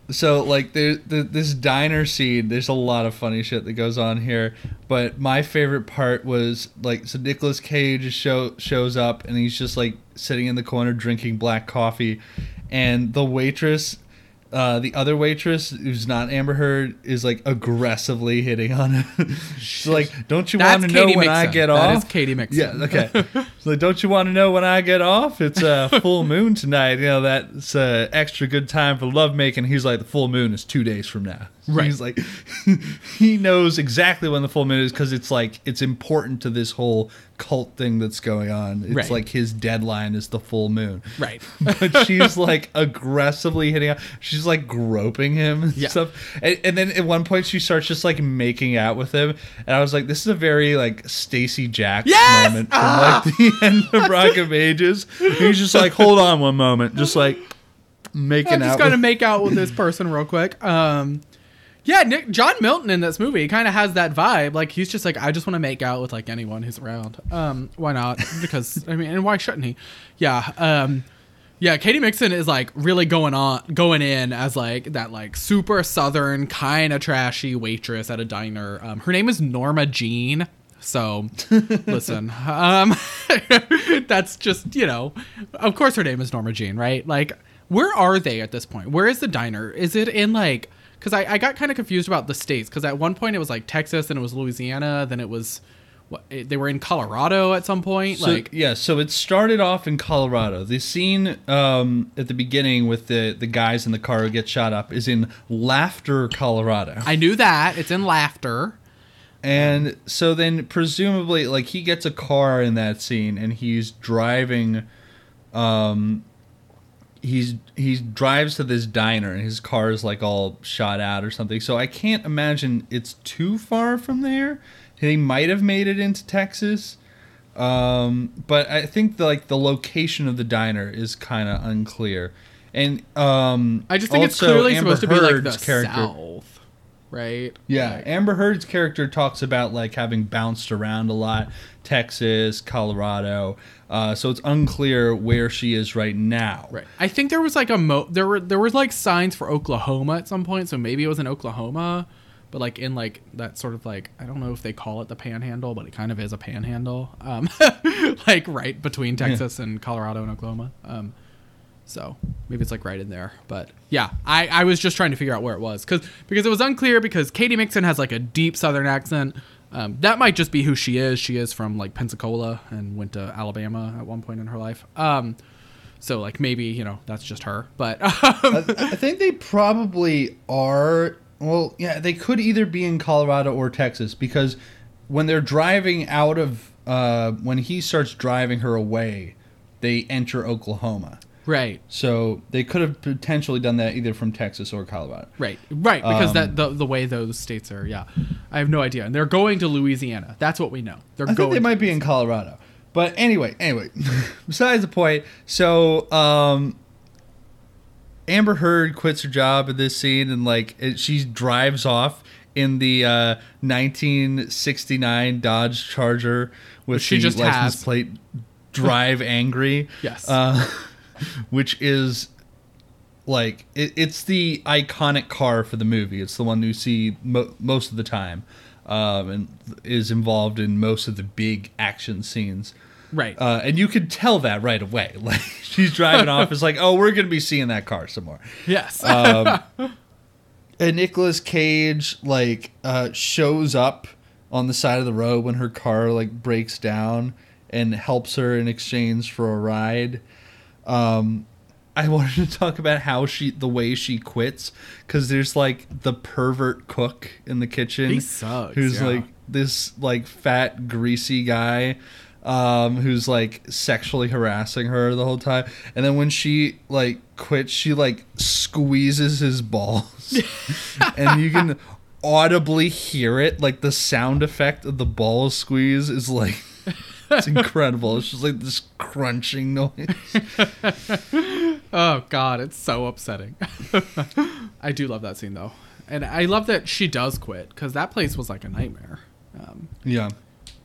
so like there, the, this diner scene, there's a lot of funny shit that goes on here. But my favorite part was like so Nicolas Cage show shows up and he's just like sitting in the corner drinking black coffee, and the waitress. Uh, the other waitress, who's not Amber Heard, is like aggressively hitting on him. She's like, "Don't you want to know when I get That off?" is Katy Mixon. Yeah, okay. She's like, don't you want to know when I get off? It's a full moon tonight. You know, that's a extra good time for lovemaking. He's like, the full moon is two days from now. Right. He's like, he knows exactly when the full moon is because it's like, it's important to this whole cult thing that's going on. It's Right. like his deadline is the full moon. Right. but she's like aggressively hitting out. She's like groping him and Yeah. stuff. And, and then at one point she starts just like making out with him, and I was like, this is a very like Stacee Jaxx Yes! moment from like the end of Rock of Ages. He's just like, hold on one moment, just like making I'm just out. gonna with- make out with this person real quick. Um, yeah, Nick John Milton in this movie kind of has that vibe. Like he's just like, I just want to make out with like anyone who's around. Um, why not? Because I mean, and why shouldn't he? Yeah. Um, yeah. Katy Mixon is like really going on, going in as like that like super southern kind of trashy waitress at a diner. Um, her name is Norma Jean. So, listen, um, that's just you know, of course her name is Norma Jean, right? Like, where are they at this point? Where is the diner? Is it in like? Because I, I got kind of confused about the states. Because at one point it was like Texas, then it was Louisiana, then it was what they were in Colorado at some point. So, like, yeah, so it started off in Colorado. The scene um, at the beginning with the the guys in the car who get shot up is in Laughter, Colorado. I knew that it's in Laughter. And so then presumably like he gets a car in that scene and he's driving um he's he drives to this diner and his car is like all shot out or something. So I can't imagine it's too far from there. They might have made it into Texas. Um but I think the like the location of the diner is kind of unclear. And um I just think it's clearly Amber supposed to be like the character South, right? yeah, Like- Amber Heard's character talks about like having bounced around a lot, Texas, Colorado. Uh, so it's unclear where she is right now. Right. I think there was like a mo there were there was like signs for Oklahoma at some point, so maybe it was in Oklahoma, but like in like that sort of like I don't know if they call it the panhandle, but it kind of is a panhandle. Um like right between Texas and Colorado and Oklahoma. Um so maybe it's like right in there. But yeah, I, I was just trying to figure out where it was because because it was unclear because Katy Mixon has like a deep Southern accent. Um, that might just be who she is. She is from like Pensacola and went to Alabama at one point in her life. Um, so like maybe you know that's just her. But um, I, I think they probably are. Well, yeah, they could either be in Colorado or Texas because when they're driving out of, uh, when he starts driving her away, they enter Oklahoma. Right, So they could have potentially done that either from Texas or Colorado. right, right. Because Um, that the the way those states are. Yeah, I have no idea. And they're going to Louisiana. That's what we know. They're I going. think they might be in Colorado. But anyway, anyway, besides the point. So, um, Amber Heard quits her job in this scene, and like it, she drives off in the uh, 1969 Dodge Charger with She the just license has. plate "Drive Angry." Yes. uh, which is like it, it's the iconic car for the movie. It's the one you see mo- most of the time, um, and is involved in most of the big action scenes. right. Uh, and you can tell that right away. Like she's driving off, it's like, oh, we're gonna be seeing that car some more. yes. Um, and Nicolas Cage like uh, shows up on the side of the road when her car like breaks down and helps her in exchange for a ride. Um, I wanted to talk about how she the way she quits because there's like the pervert cook in the kitchen. He sucks, Who's yeah. like this like fat greasy guy. Um, who's like sexually harassing her the whole time, and then when she like quits, she like squeezes his balls, and you can audibly hear it. Like the sound effect of the ball squeeze is like it's incredible. It's just like this crunching noise. Oh God, it's so upsetting. I do love that scene though, and I love that she does quit because that place was like a nightmare. Um, Yeah.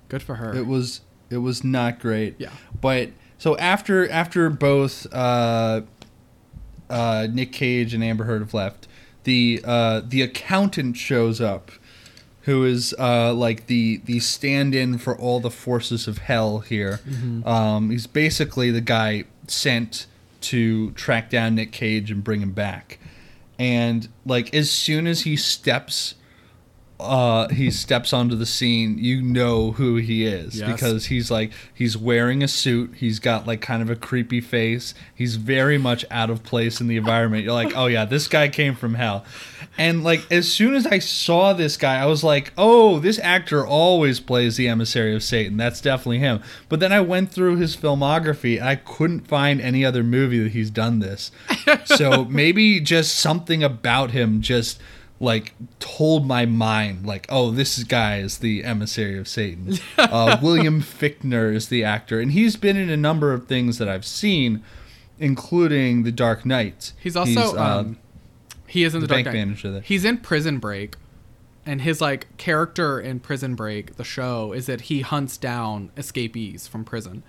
good for her. It was it was not great. Yeah. But so after after both uh, uh, Nick Cage and Amber Heard have left, the uh, the accountant shows up, who is uh, like the the stand-in for all the forces of hell here. Um, he's basically the guy sent to track down Nick Cage and bring him back. And like as soon as he steps uh, he steps onto the scene, you know who he is Yes. because he's like he's wearing a suit. He's got like kind of a creepy face. He's very much out of place in the environment. You're like, oh yeah, this guy came from hell. And like as soon as I saw this guy, I was like, oh, this actor always plays the emissary of Satan. That's definitely him. But then I went through his filmography and I couldn't find any other movie that he's done this. so maybe just something about him just like told my mind like oh this guy is the emissary of satan uh, william fichtner is the actor and he's been in a number of things that i've seen including the dark knight He's also uh, um, he is in the, the Dark Knight. manager there. He's in Prison Break, and his like character in Prison Break, the show, is that he hunts down escapees from prison.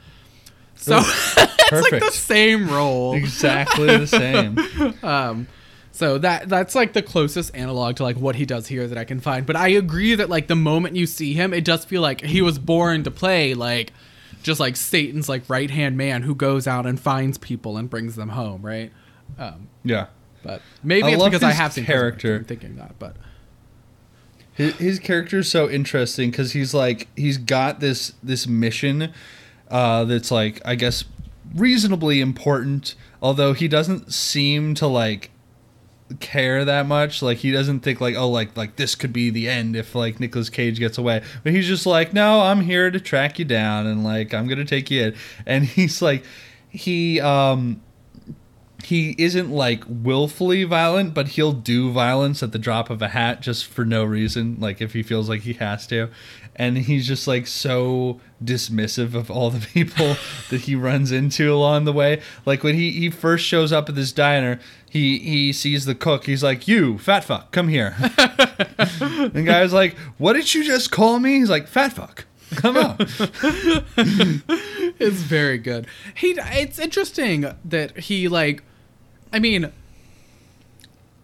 So it's like the same role. exactly the same So that that's like the closest analog to like what he does here that I can find. But I agree that like the moment you see him, it does feel like he was born to play like just like Satan's like right hand man who goes out and finds people and brings them home, right? Um, yeah but maybe I it's because I have seen Prison Break, so character. I'm thinking that, but his, his character is so interesting because he's like he's got this this mission uh, that's like I guess reasonably important, although he doesn't seem to like care that much. Like he doesn't think like oh like like this could be the end if like Nicolas Cage gets away. But he's just like no, I'm here to track you down and like I'm gonna take you in. And he's like he um he isn't like willfully violent, but he'll do violence at the drop of a hat just for no reason, like if he feels like he has to. And he's just like so dismissive of all the people that he runs into along the way. Like when he, he first shows up at this diner, he he sees the cook. He's like, "You fat fuck, come here." and guy's like, "What did you just call me?" He's like, "Fat fuck." Come on. it's very good. He it's interesting that he like I mean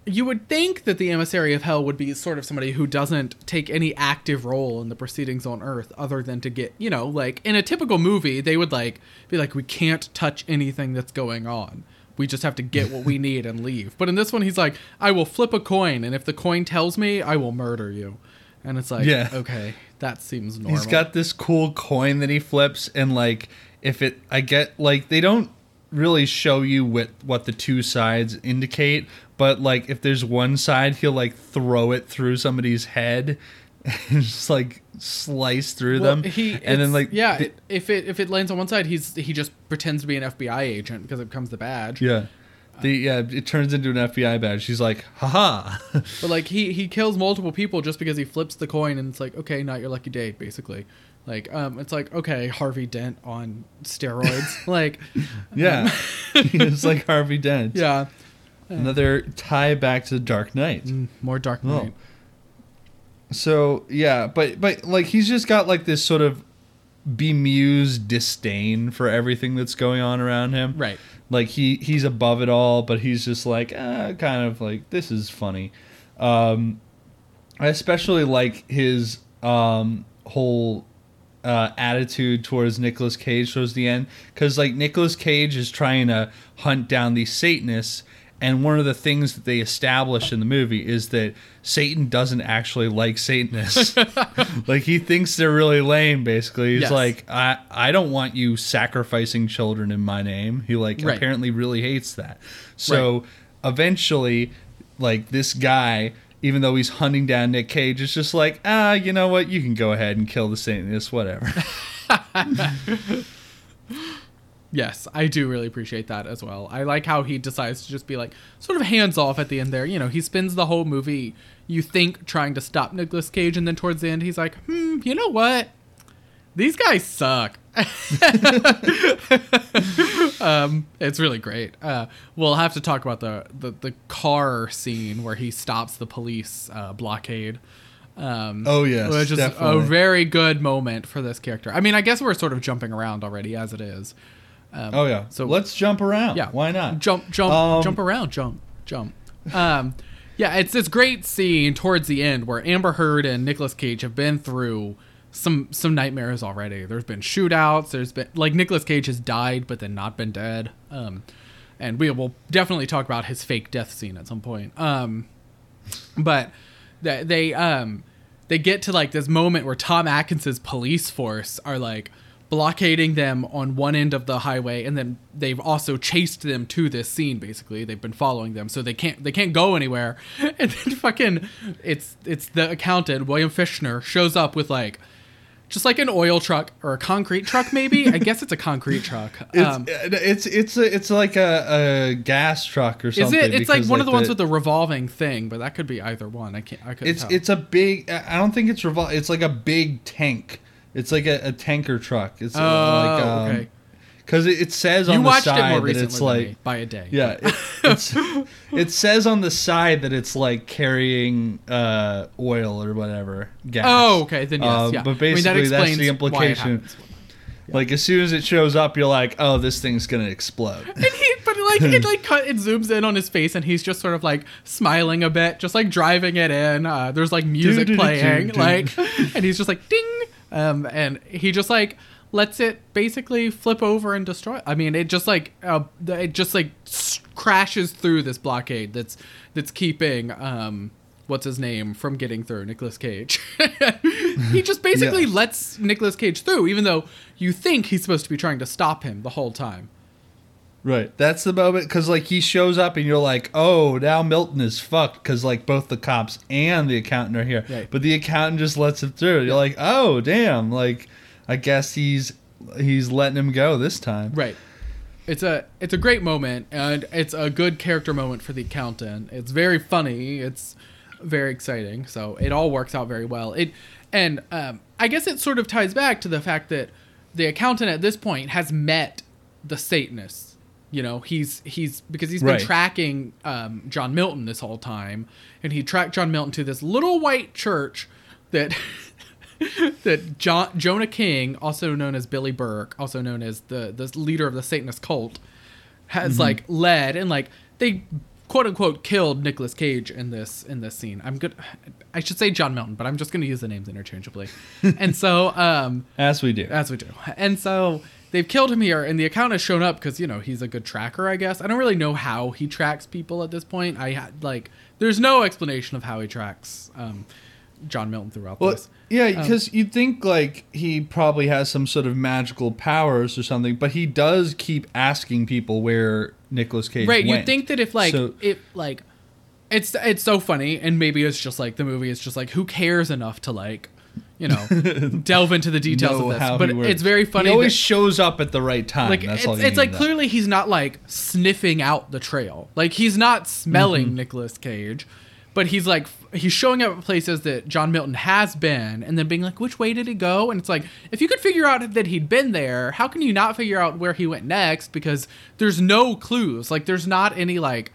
you would think that the emissary of hell would be sort of somebody who doesn't take any active role in the proceedings on earth other than to get, you know, like in a typical movie, they would like be like we can't touch anything that's going on. We just have to get what we need and leave. But in this one he's like I will flip a coin and if the coin tells me, I will murder you. And it's like, Yeah. okay, that seems normal. He's got this cool coin that he flips, and like if it, I get like they don't really show you what what the two sides indicate, but like if there's one side, he'll like throw it through somebody's head, and just like slice through Well, them, he and then like yeah, the- if it if it lands on one side, he's he just pretends to be an FBI agent because it becomes the badge. yeah. The, yeah, it turns into an FBI badge. She's like, haha. But like he he kills multiple people just because he flips the coin and it's like okay, not your lucky day, basically. Like um, it's like okay, Harvey Dent on steroids. like yeah. it's like Harvey Dent. yeah, Another tie back to the Dark Knight. more Dark Oh. Knight. So yeah, but but like he's just got like this sort of bemused disdain for everything that's going on around him. Right. Like he he's above it all, but he's just like uh, kind of like this is funny. Um, I especially like his um whole uh, attitude towards Nicolas Cage towards the end because like Nicolas Cage is trying to hunt down these Satanists, and one of the things that they establish in the movie is that Satan doesn't actually like Satanists. like he thinks they're really lame. Basically, he's Yes. like, I I don't want you sacrificing children in my name. He like Right. apparently really hates that. So eventually, like this guy. Even though he's hunting down Nick Cage, it's just like, ah, you know what? You can go ahead and kill the Satanists, whatever. Yes, I do really appreciate that as well. I like how he decides to just be like sort of hands off at the end there. You know, he spends the whole movie, you think, trying to stop Nicolas Cage, and then towards the end, he's like, hmm, you know what? These guys suck. um, it's really great. Uh, we'll have to talk about the, the, the car scene where he stops the police uh, blockade. Um, Oh, yes, which is a very good moment for this character. I mean, I guess we're sort of jumping around already as it is. Um, Oh yeah. So So let's jump around. yeah, Why not? Jump, jump, Um, jump around, jump, jump. Um, yeah, it's this great scene towards the end where Amber Heard and Nicolas Cage have been through some some nightmares already. There's been shootouts. There's been like Nicolas Cage has died but then not been dead. Um, and we will definitely talk about his fake death scene at some point. Um, but they, they um they get to like this moment where Tom Atkins's police force are like blockading them on one end of the highway and then they've also chased them to this scene basically they've been following them so they can't they can't go anywhere and then fucking it's it's the accountant William Fichtner shows up with like just like an oil truck or a concrete truck maybe i guess it's a concrete truck It's um, it's it's a, it's like a, a gas truck or is something. it it's like one of the ones with the revolving thing but that could be either one i can't i couldn't It's tell. it's a big. I don't think it's revol. It's like a big tank. It's like a, a tanker truck. It's uh, oh like um, okay because it, it says you on the watched side it that recently it's like me, by a day yeah, it, it says on the side that it's like carrying uh, oil or whatever gas. Oh, okay. Then yes, Uh, yeah. But I mean, that basically, that's the implication. Like as soon as it shows up, you're like, oh, this thing's gonna explode. And he, but like it like cut, it zooms in on his face, and he's just sort of like smiling a bit, just like driving it in. Uh, there's like music playing, like, and he's just like ding, um, and he just like lets it basically flip over and destroy. I mean, it just like uh, it just like crashes through this blockade that's that's keeping um. What's his name from getting through? Nicolas Cage. he just basically Yeah. lets Nicolas Cage through, even though you think he's supposed to be trying to stop him the whole time. Right. That's the moment because like he shows up and you're like, oh, now Milton is fucked because like both the cops and the accountant are here. Right. But the accountant just lets him through. You're like, oh, damn. Like, I guess he's he's letting him go this time. Right. It's a it's a great moment and it's a good character moment for the accountant. It's very funny. It's very exciting. So it all works out very well. It and um, I guess it sort of ties back to the fact that the accountant at this point has met the Satanists. You know, he's he's because he's been Right. tracking um, John Milton this whole time, and he tracked John Milton to this little white church that that John, Jonah King, also known as Billy Burke, also known as the the leader of the Satanist cult, has like led and like they quote unquote killed Nicolas Cage in this in this scene. I'm good. I should say John Milton, but I'm just going to use the names interchangeably. and so um As we do. as we do. And so they've killed him here, and the account has shown up because you know he's a good tracker. I guess I don't really know how he tracks people at this point. I had like, there's no explanation of how he tracks um, John Milton throughout Well, this. yeah, Um, because you'd think like he probably has some sort of magical powers or something, but he does keep asking people where Nicolas Cage went. right? went. You'd think that if like So- it like, it's it's so funny, and maybe it's just like the movie is just like who cares enough to like. You know, delve into the details of this, but it's very funny. He always that- shows up at the right time. like That's it's, all you it's like clearly he's not like sniffing out the trail like he's not smelling Mm-hmm. Nicolas Cage but he's like he's showing up at places that John Milton has been and then being like which way did he go and it's like if you could figure out that he'd been there how can you not figure out where he went next because there's no clues like there's not any like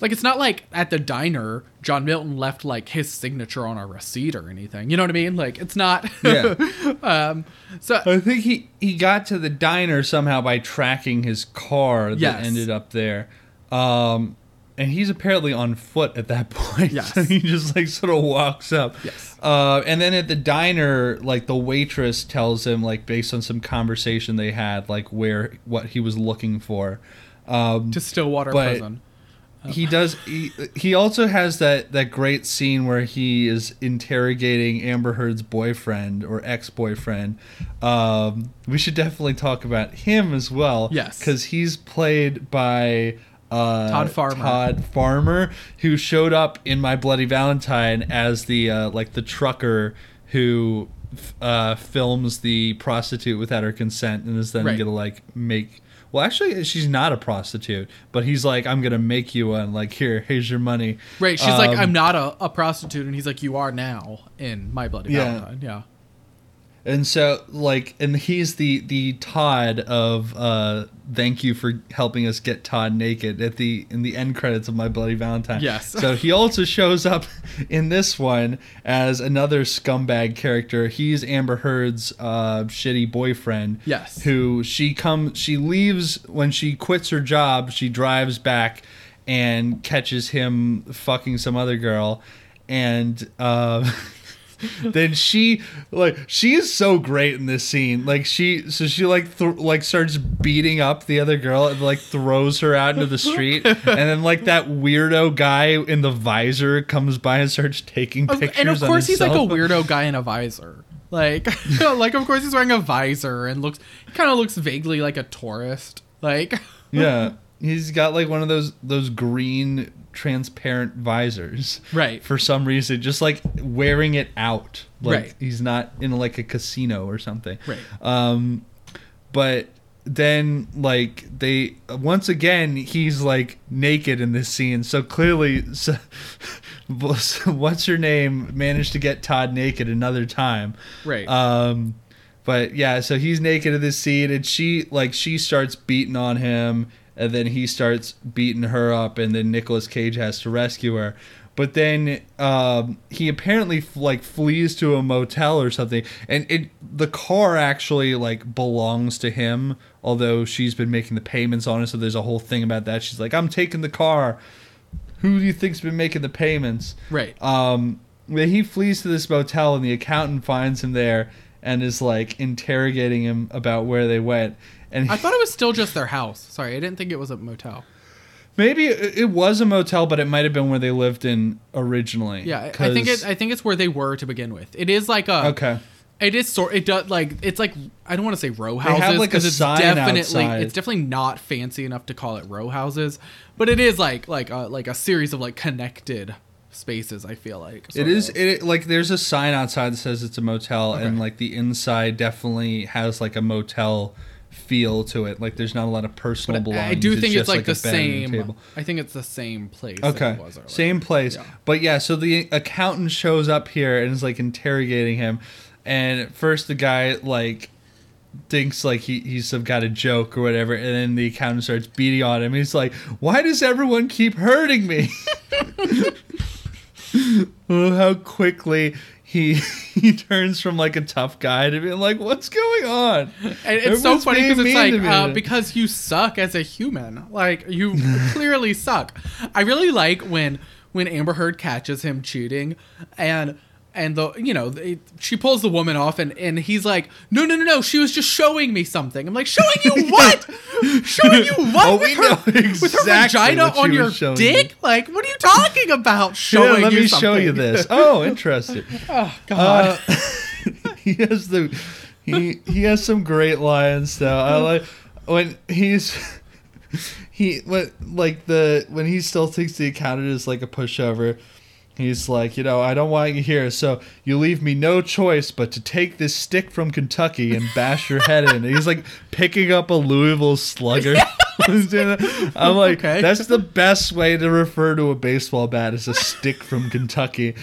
like it's not like at the diner John Milton left like his signature on a receipt or anything you know what I mean like it's not Yeah. um so I think he, he got to the diner somehow by tracking his car that Yes. ended up there. Um, and he's apparently on foot at that point. Yes. So he just like sort of walks up. Yes. Uh, and then at the diner, like the waitress tells him, like based on some conversation they had, like where what he was looking for. Um, to Stillwater prison he does he, he also has that that great scene where he is interrogating amber heard's boyfriend or ex-boyfriend um, we should definitely talk about him as well Yes. because he's played by uh, Todd Farmer. Todd Farmer, who showed up in My Bloody Valentine as the uh, like the trucker who uh, films the prostitute without her consent and is then Right. gonna like make. Well, actually, she's not a prostitute, but he's like, "I'm gonna make you one. Like, here, here's your money." Right. She's like, Um, I'm not a, a prostitute. And he's like, You are now in My Bloody Yeah. Valentine. Yeah. And so, like, and he's the the Todd of uh, thank you for helping us get Todd naked at the in the end credits of My Bloody Valentine. Yes. So he also shows up in this one as another scumbag character. He's Amber Heard's uh, shitty boyfriend. Yes. Who she comes she leaves when she quits her job. She drives back and catches him fucking some other girl, and. Uh, then she like she is so great in this scene. Like she so she like th- like starts beating up the other girl and like throws her out into the street, and then like that weirdo guy in the visor comes by and starts taking pictures. and of course he's like a weirdo guy in a visor. Like, like of course he's wearing a visor and looks kind of looks vaguely like a tourist. Like, Yeah, he's got like one of those those green transparent visors. Right. For some reason, just like wearing it out. Like Right. he's not in like a casino or something. Right. Um, but then like they once again he's like naked in this scene. So clearly, so, what's her name managed to get Todd naked another time. right. Um, but yeah, so he's naked in this scene, and she like she starts beating on him, and then he starts beating her up, and then Nicolas Cage has to rescue her. But then um, he apparently f- like flees to a motel or something, and it the car actually like belongs to him, although she's been making the payments on it. So there's a whole thing about that. She's like, "I'm taking the car." Who do you think's been making the payments? right. Um, he flees to this motel, and the accountant finds him there and is like interrogating him about where they went. And I thought it was still just their house. Sorry, I didn't think it was a motel. maybe it was a motel, but it might have been where they lived in originally. Yeah, I- I think it. I think it's where they were to begin with. It is like a. okay. It is sort. It does like it's like I don't want to say row have, houses like, a because it's sign definitely outside. it's definitely not fancy enough to call it row houses, but it is like like a, like a series of like connected spaces. I feel like it is of. it like there's a sign outside that says it's a motel, and like the inside definitely has like a motel feel to it. Like there's not a lot of personal But belongings. I do think it's just, like, the a bed same. table. I think it's the same place. Okay. Same place. Yeah. But yeah, so the accountant shows up here and is like interrogating him. And at first the guy like thinks like he, he's some kind of joke or whatever, and then the accountant starts beating on him. He's like, Why does everyone keep hurting me? oh, how quickly he he turns from like a tough guy to being like, What's going on? And it's so funny because it's like uh, because you suck as a human. Like you clearly suck. I really like when when Amber Heard catches him cheating, and and the you know she pulls the woman off, and and he's like, no no no no, she was just showing me something. I'm like, showing you what? showing you what Oh, with we her know with her exactly vagina on your dick? you. Like, what are you talking about? Showing Yeah, let you me show you this. Oh, interesting. oh God. Uh, he has the he he has some great lines though. I like when he's he when like the when he still thinks the accountant is like a pushover. He's like, you know, I don't want you here, so you leave me no choice but to take this stick from Kentucky and bash your head in. And he's like picking up a Louisville slugger. I'm like, Okay. that's the best way to refer to a baseball bat is a stick from Kentucky.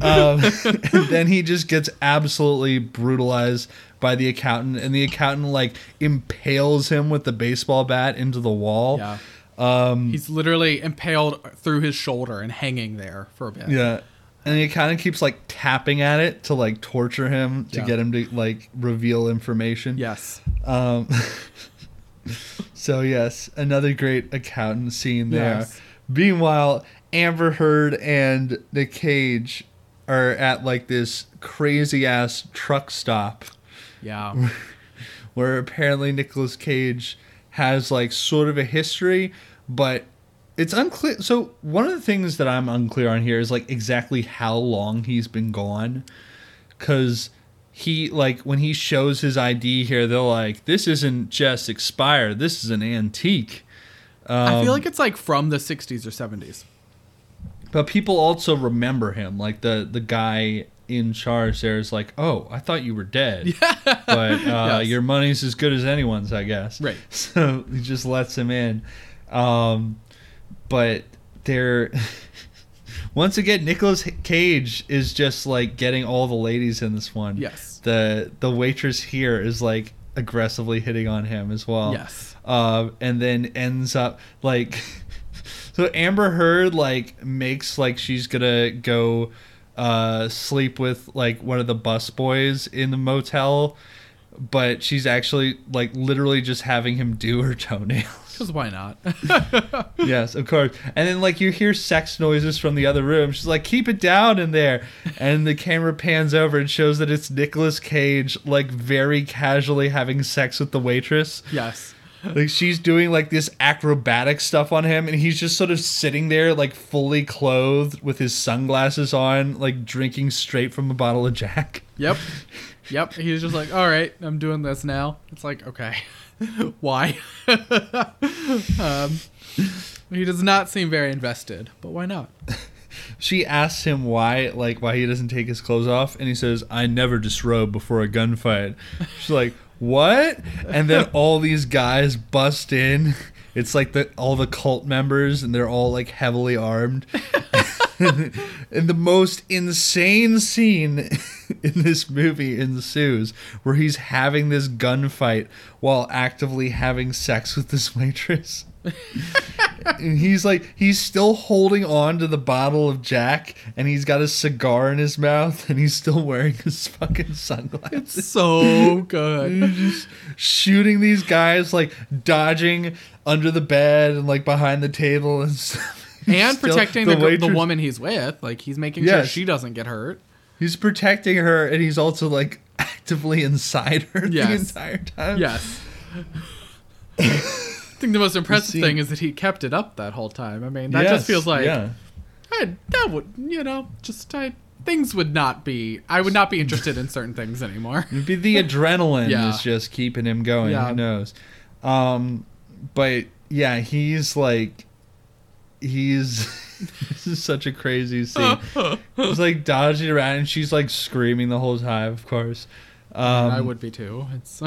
Um, and then he just gets absolutely brutalized by the accountant, and the accountant like impales him with the baseball bat into the wall. yeah. Um, He's literally impaled through his shoulder and hanging there for a bit. yeah. And he kind of keeps like tapping at it to like torture him to Yeah. get him to like reveal information. Yes. Um, so yes, another great accountant scene there. Yes. Meanwhile, Amber Heard and Nick Cage are at like this crazy ass truck stop Yeah. where apparently Nicolas Cage has like sort of a history, but it's unclear. So one of the things that I'm unclear on here is like exactly how long he's been gone, because he like when he shows his ID here, they're like, "This isn't just expired. This is an antique." I Um, feel like it's like from the 60s or 70s. But people also remember him, like the the guy in charge there is like, "Oh, I thought you were dead." but uh, Yes. your money's as good as anyone's, I guess. Right. So he just lets him in. Um, but they're once again, Nicolas Cage is just like getting all the ladies in this one. Yes. The the waitress here is like aggressively hitting on him as well. Yes. Uh, and then ends up like. So Amber Heard like makes like she's gonna go uh, sleep with like one of the bus boys in the motel, but she's actually like literally just having him do her toenails. Because why not? yes, of course. And then like you hear sex noises from the other room. She's like, "Keep it down in there." And the camera pans over and shows that it's Nicolas Cage like very casually having sex with the waitress. yes. Like she's doing like this acrobatic stuff on him and he's just sort of sitting there like fully clothed with his sunglasses on, like drinking straight from a bottle of Jack. Yep. Yep. He's just like, all right, I'm doing this now. It's like, okay, why? um, he does not seem very invested, but why not? She asks him why like why he doesn't take his clothes off and he says, "I never disrobe before a gunfight." She's like, "What?" And then all these guys bust in. It's like the all the cult members and they're all like heavily armed. and the most insane scene in this movie ensues where he's having this gunfight while actively having sex with this waitress. and he's like he's still holding on to the bottle of Jack and he's got a cigar in his mouth and he's still wearing his fucking sunglasses. It's So good. He's Just shooting these guys like dodging under the bed and like behind the table and stuff. And Still- protecting the, the, waitress- woman he's with. Like, he's making sure she doesn't get hurt. He's protecting her and he's also like actively inside her the entire time. Yes. I think the most impressive scene- thing is that he kept it up that whole time. I mean, that Yes, just feels like yeah. I, that would, you know, just I, things would not be. I would not be interested in certain things anymore. It'd be the adrenaline Yeah. is just keeping him going. Yeah. Who knows? Um, but yeah, he's like, he's. this is such a crazy scene. he's like dodging around, and she's like screaming the whole time. Of course, um, I would be too. It's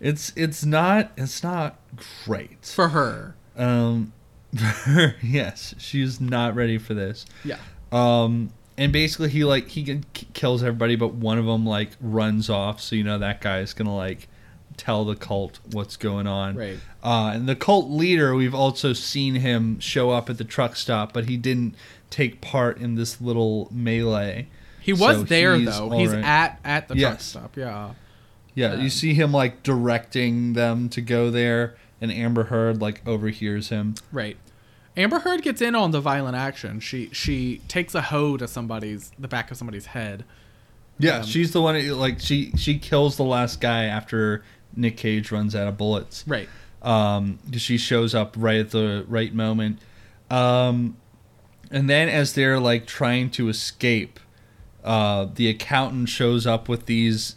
it's it's not it's not great. for her. Um, yes, she's not ready for this. Yeah. Um, and basically he like he k- kills everybody, but one of them like runs off. So you know that guy's gonna like tell the cult what's going on. Right. Uh, and the cult leader, we've also seen him show up at the truck stop, but he didn't take part in this little melee. He was So there he's though. He's alright. at at the truck stop. Yeah. Yeah, you see him like directing them to go there, and Amber Heard like overhears him. Right. Amber Heard gets in on the violent action. She she takes a hoe to somebody's the back of somebody's head. Yeah, Um, she's the one. Like she she kills the last guy after Nick Cage runs out of bullets. Right. Um, she shows up right at the right moment. Um, and then as they're like trying to escape, uh, the accountant shows up with these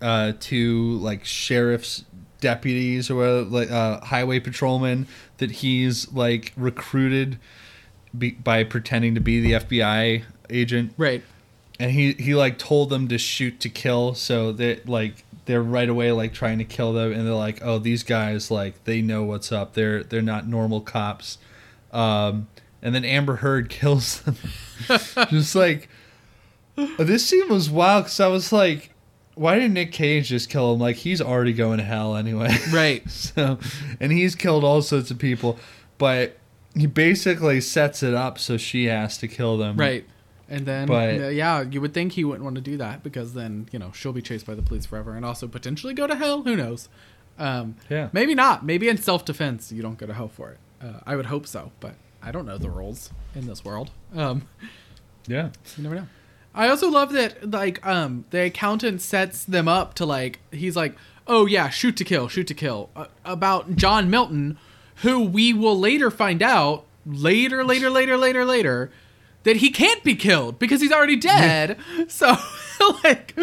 uh, two like sheriff's deputies or whatever, like uh, highway patrolmen that he's like recruited be- by pretending to be the FBI agent. Right. and he he like told them to shoot to kill so that like they're right away like trying to kill them and they're like oh these guys like they know what's up. They're they're not normal cops. Um and then amber heard kills them. Just like this scene was wild because i was like why didn't nick cage just kill him like he's already going to hell anyway Right. so and he's killed all sorts of people but he basically sets it up so she has to kill them Right. And then, But- uh, yeah, you would think he wouldn't want to do that because then, you know, she'll be chased by the police forever and also potentially go to hell. Who knows? Um, Yeah. Maybe not. Maybe in self defense, you don't go to hell for it. Uh, I would hope so, but I don't know the rules in this world. Um, yeah you never know. I also love that, like, um, the accountant sets them up to, like, he's like, oh, yeah, shoot to kill, shoot to kill. Uh, about John Milton, who we will later find out, later, later, later, later, later, that he can't be killed because he's already dead. so, like,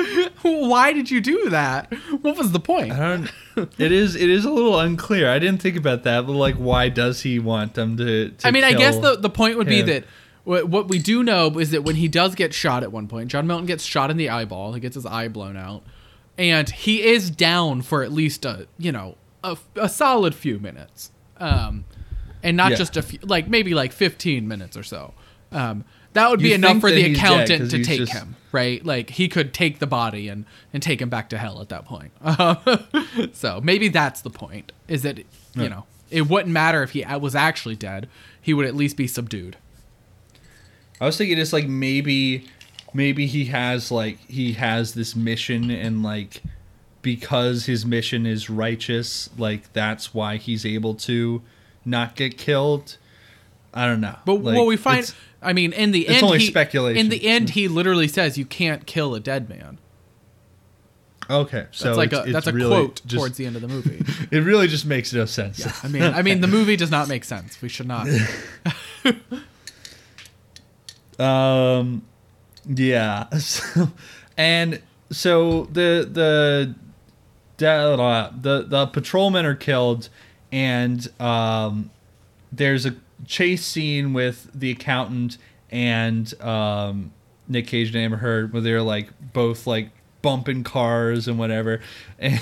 why did you do that? What was the point? I don't. It is. It is a little unclear. I didn't think about that. But like, why does he want them to? to I mean, I guess the the point would be that what, what we do know is that when he does get shot at one point, John Milton gets shot in the eyeball. He gets his eye blown out, and he is down for at least a you know a, a solid few minutes, um, and not Yeah. just a few, like maybe like fifteen minutes or so. Um, that would be You enough for the accountant to take just- him, right? Like he could take the body and and take him back to hell at that point. so maybe that's the point: is that you know it wouldn't matter if he was actually dead; he would at least be subdued. I was thinking it's like maybe maybe he has like he has this mission and like because his mission is righteous, like that's why he's able to not get killed. I don't know. But Like, what we find, I mean, in the it's end, only he, speculation. In the end, he literally says you can't kill a dead man. okay, That's so like it's, a it's that's a really quote just- towards the end of the movie. It really just makes no sense. I mean, I mean, the movie does not make sense. We should not. Um, yeah. So, and so the the the the, the patrolmen are killed, and um, there's a chase scene with the accountant and um, Nick Cage and Amber Heard, where they're like both like bumping cars and whatever, and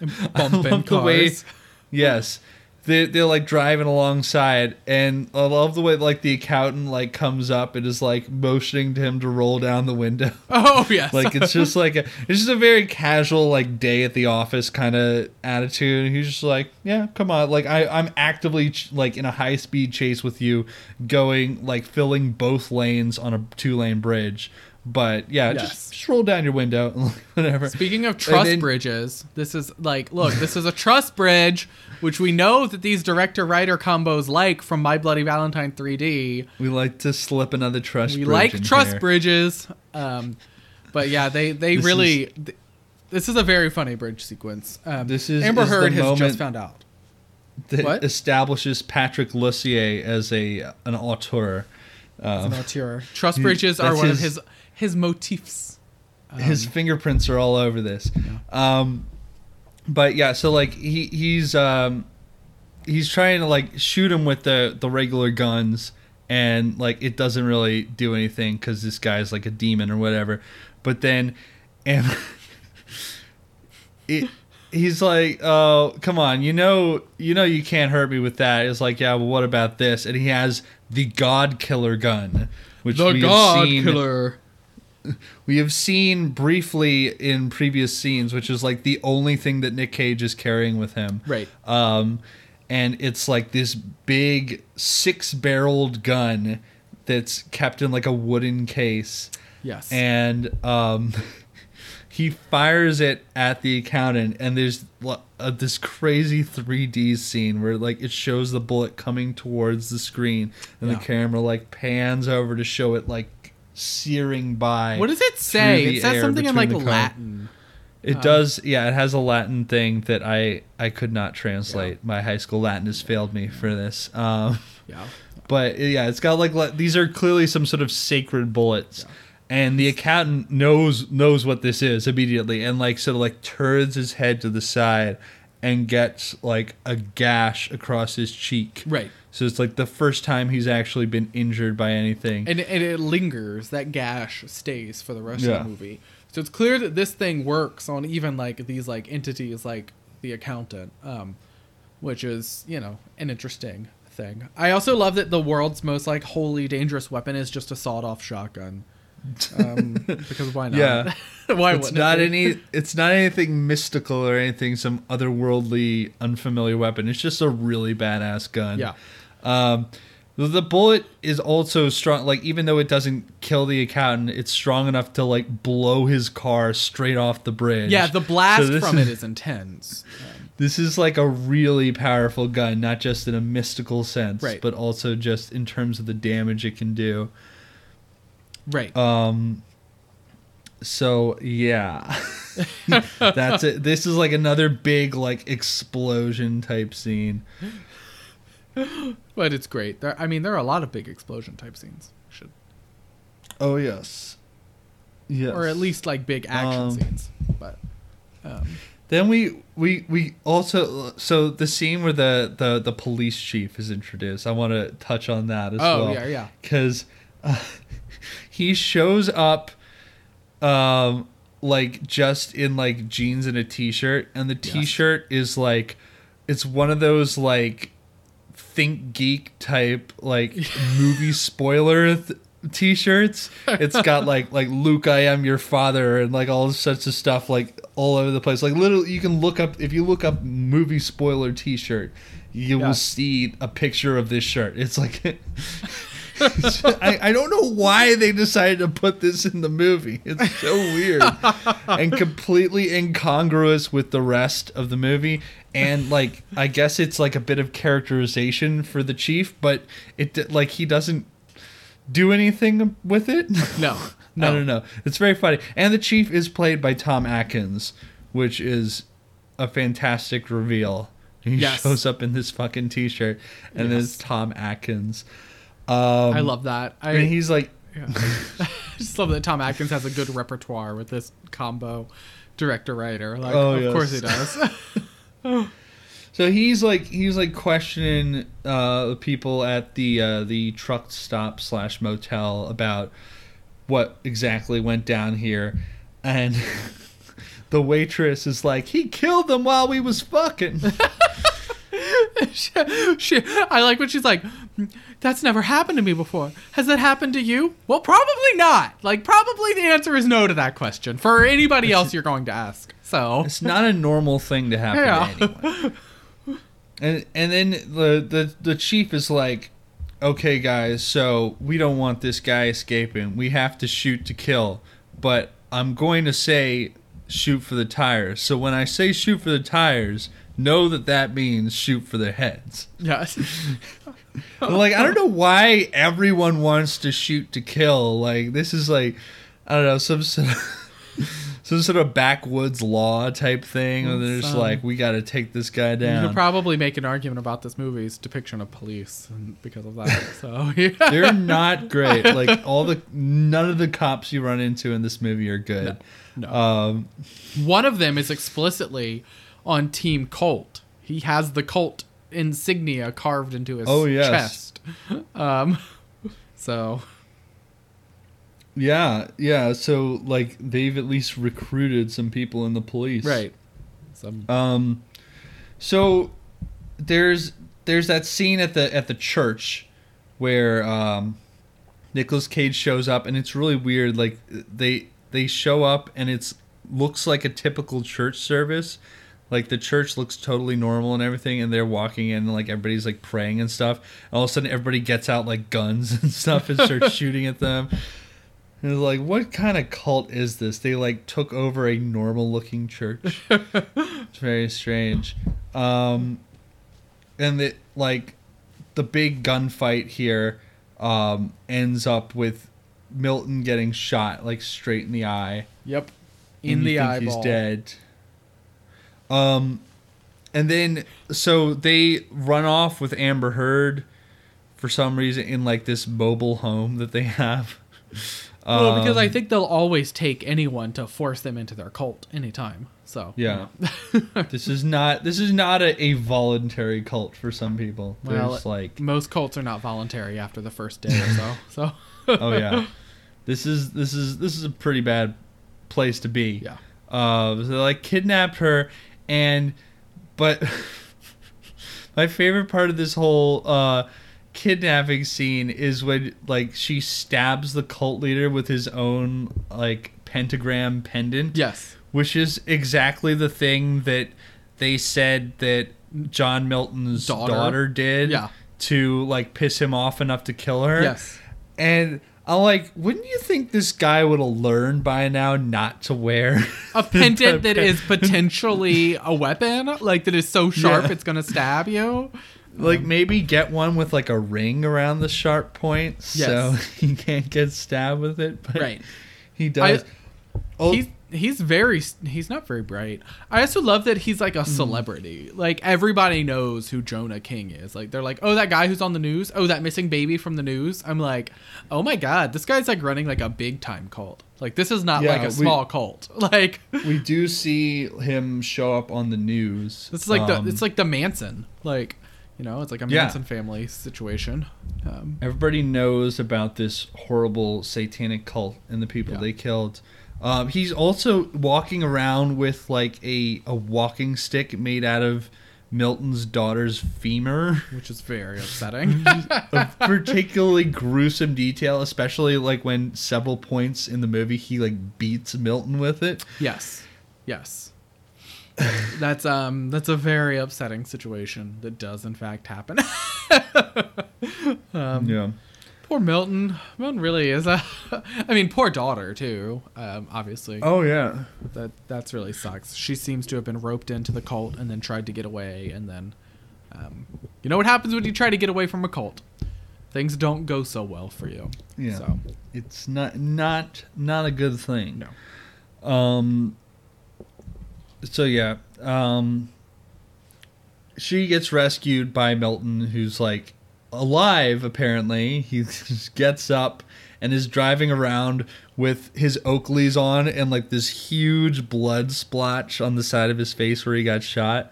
I Bumping love the way- cars. yes. They, they're like driving alongside and i love the way like the accountant like comes up and is like motioning to him to roll down the window. Oh yes. like it's just like a it's just a very casual like day at the office kind of attitude. And he's just like yeah come on. Like I, i'm actively ch- like in a high speed chase with you going like filling both lanes on a two lane bridge but yeah Yes. just, just roll down your window whatever Speaking of truss then- bridges, this is like, look, this is a truss bridge, which we know that these director writer combos like from My Bloody Valentine 3D. we like to slip another truss We bridge like in truss here. bridges, um, but yeah, they they This really. th- this is a very funny bridge sequence. Um, This is- Amber is Heard has just found out. that What? establishes Patrick Lussier as a an auteur. An auteur. Truss bridges are one of his- his his motifs. his Um, fingerprints are all over this. Um, but yeah, so like he he's um, he's trying to like shoot him with the the regular guns, and like it doesn't really do anything because this guy's like a demon or whatever. But then, and it. He's like, "Oh, come on! You know, you know, you can't hurt me with that." It's like, "Yeah, well, what about this?" And he has the God Killer gun, which the we have seen- Killer. we have seen briefly in previous scenes, which is like the only thing that Nick Cage is carrying with him. Right. Um, and it's like this big six barreled gun that's kept in like a wooden case. Yes. And um, he fires it at the accountant, and there's uh, this crazy 3D scene where like it shows the bullet coming towards the screen, and Yeah. the camera like pans over to show it like searing by. what does it say? It says something in like between the car. Latin. It Um, does, yeah. It has a Latin thing that I I could not translate. My high school Latin has failed me for this. Um, Yeah. but yeah, it's got like le- these are clearly some sort of sacred bullets, and the accountant knows knows what this is immediately, and like sort of like turns his head to the side, and gets like a gash across his cheek. Right. So it's like the first time he's actually been injured by anything. and, and it lingers. That gash stays for the rest Yeah. of the movie. So it's clear that this thing works on even like these like entities like the accountant, um, which is you know an interesting thing. I also love that the world's most like wholly dangerous weapon is just a sawed-off shotgun. Um, because why not? Yeah. why it's not it any it's not anything mystical or anything some otherworldly unfamiliar weapon it's just a really badass gun Yeah. um the- the bullet is also strong like even though it doesn't kill the accountant it's strong enough to like blow his car straight off the bridge Yeah, the blast So from is- it is intense. Um, this is like a really powerful gun not just in a mystical sense Right. but also just in terms of the damage it can do right. Um. So yeah, that's it. This is like another big like explosion type scene. but it's great. There, I mean, there are a lot of big explosion type scenes. Should Oh yes, yes. or at least like big action Um, scenes. But um, then we we we also so the scene where the the the police chief is introduced. I want to touch on that as Oh, well. Oh yeah, yeah. Because uh, he shows up, um, like just in like jeans and a t-shirt, and the t-shirt is like, it's one of those like, ThinkGeek type like movie spoiler. Th- t-shirts it's got like like luke i am your father and like all sorts of stuff like all over the place like literally you can look up if you look up movie spoiler t-shirt you Yeah. will see a picture of this shirt it's like I, I don't know why they decided to put this in the movie. It's so weird and completely incongruous with the rest of the movie. And like, I guess it's like a bit of characterization for the chief, but it like he doesn't do anything with it. No, I no. don't know. It's very funny. And the chief is played by Tom Atkins, which is a fantastic reveal. He Yes. shows up in this fucking t-shirt, and Yes. it's Tom Atkins. Um, I love that. I, and he's like, yeah. I just love that Tom Atkins has a good repertoire with this combo director writer. Like, Oh, of yes. course he does. so he's like, he's like questioning uh, the people at the uh, the truck stop slash motel about what exactly went down here, and the waitress is like, he killed them while we was fucking. she, she- I like when she's like, "That's never happened to me before. Has that happened to you?" Well, probably not. Like, probably the answer is no to that question for anybody else you're going to ask. So, It's not a normal thing to happen Yeah. to anyone. And and then the, the the chief is like, "Okay, guys, so we don't want this guy escaping. We have to shoot to kill. But I'm going to say shoot for the tires. So when I say shoot for the tires, know that that means shoot for the heads." yes, like I don't know why everyone wants to shoot to kill. Like this is like I don't know some sort of some sort of backwoods law type thing. And they're just Some- like we got to take this guy down. you could probably make an argument about this movie's depiction of police because of that. So, yeah. they're not great. Like all the none of the cops you run into in this movie are good. No. Um, One of them is explicitly on Team Colt. He has the Colt insignia carved into his Oh, yes. chest. Um, so yeah, yeah. So like they've at least recruited some people in the police. right. Some Um, so there's there's that scene at the at the church where um, Nicolas Cage shows up, and it's really weird. Like they they show up, and it's looks like a typical church service. Like the church looks totally normal and everything, and they're walking in, and like everybody's like praying and stuff. And all of a sudden, everybody gets out like guns and stuff and starts shooting at them. And it's like, what kind of cult is this? They like took over a normal looking church. it's very strange. Um, and it like the big gunfight here um, ends up with Milton getting shot like straight in the eye. Yep. In the eyeball. He's dead. Um, and then so they run off with Amber Heard for some reason in like this mobile home that they have. Well, because I Um, think they'll always take anyone to force them into their cult anytime. So Yeah. this is not this is not a, a voluntary cult for some people. Well, There's like most cults are not voluntary after the first day or so. So oh yeah. This is this is this is a pretty bad place to be. yeah. Uh so they like kidnapped her and but my favorite part of this whole uh kidnapping scene is when like she stabs the cult leader with his own like pentagram pendant. Yes. which is exactly the thing that they said that John Milton's Daughter? daughter, did Yeah. to like piss him off enough to kill her. Yes. And I'm like, wouldn't you think this guy would have learned by now not to wear A pendant that is potentially a weapon, like that is so sharp Yeah. it's gonna stab you. like maybe get one with like a ring around the sharp point so Yes. he can't get stabbed with it. But Right. He does. oh, He's very he's not very bright. I also love that he's like a celebrity. Like everybody knows who Jonah King is. Like they're like, "Oh, that guy who's on the news. Oh, that missing baby from the news." I'm like, "Oh my god, this guy's like running like a big time cult. Like this is not Yeah, like a we- small cult. Like we do see him show up on the news. It's like Um, the it's like the Manson. Like, you know, it's like a Yeah. Manson family situation. Um, Everybody knows about this horrible satanic cult and the people Yeah. they killed. Um, he's also walking around with like a, a walking stick made out of Milton's daughter's femur. which is very upsetting. a particularly gruesome detail, especially like when several points in the movie he like beats Milton with it. Yes. Yes. that's um that's a very upsetting situation that does in fact happen. um, Yeah. Poor Milton. Milton really is a. I mean, poor daughter too. Um, obviously, Oh yeah. that that's really sucks. She seems to have been roped into the cult and then tried to get away, and then, um, you know what happens when you try to get away from a cult? Things don't go so well for you. Yeah. So It's not not not a good thing. no. Um. So yeah, um. She gets rescued by Milton, who's like alive. Apparently, he gets up and is driving around with his Oakleys on and like this huge blood splotch on the side of his face where he got shot.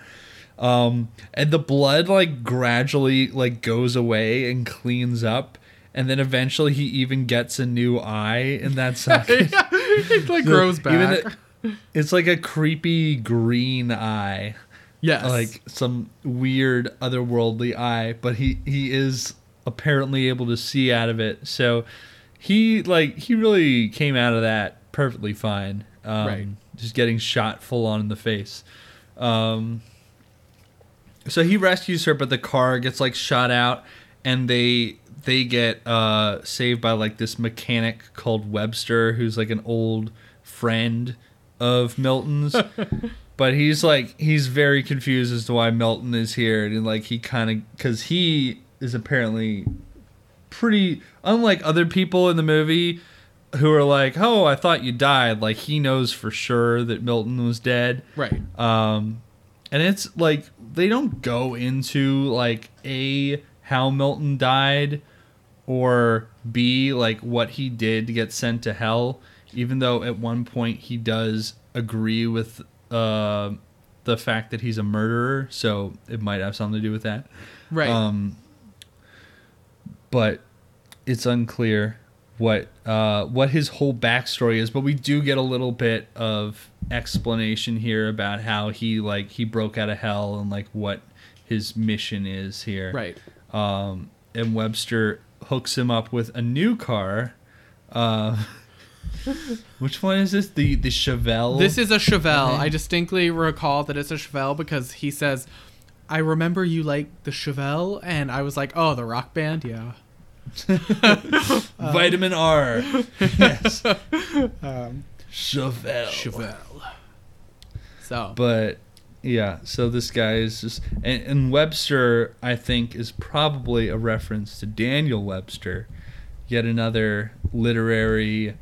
Um, and the blood like gradually like goes away and cleans up, and then eventually he even gets a new eye in that socket. it like grows back. Even it- it's like a creepy green eye, yes. like some weird otherworldly eye, but he he is apparently able to see out of it. So he like he really came out of that perfectly fine. Um, Right. Just getting shot full on in the face. Um, so he rescues her, but the car gets like shot out, and they they get uh, saved by like this mechanic called Webster, who's like an old friend of Milton's. but he's like he's very confused as to why Milton is here, and like he kind of because he is apparently pretty unlike other people in the movie who are like, "Oh, I thought you died." Like he knows for sure that Milton was dead. right. Um, and it's like they don't go into like a how Milton died or b like what he did to get sent to hell. Even though at one point he does agree with uh, the fact that he's a murderer, so it might have something to do with that. Right. Um, but it's unclear what uh, what his whole backstory is. But we do get a little bit of explanation here about how he like he broke out of hell and like what his mission is here. right. Um, and Webster hooks him up with a new car. Uh, which one is this? The the Chevelle. This is a Chevelle. Okay. I distinctly recall that it's a Chevelle because he says, "I remember you like the Chevelle," and I was like, "Oh, the rock band, yeah." Vitamin R. yes. Um, Chevelle. Chevelle. So But yeah, so this guy is just and, and Webster, I think, is probably a reference to Daniel Webster, yet another literary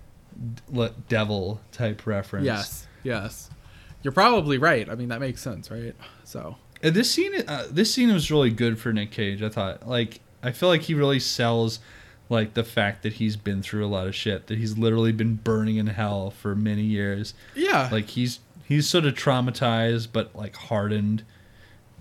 d- devil type reference. yes, yes, you're probably right. I mean, that makes sense, right? So And this scene, uh, this scene was really good for Nick Cage. I thought, like, I feel like he really sells, like, the fact that he's been through a lot of shit, that he's literally been burning in hell for many years. yeah, Like he's he's sort of traumatized, but like hardened,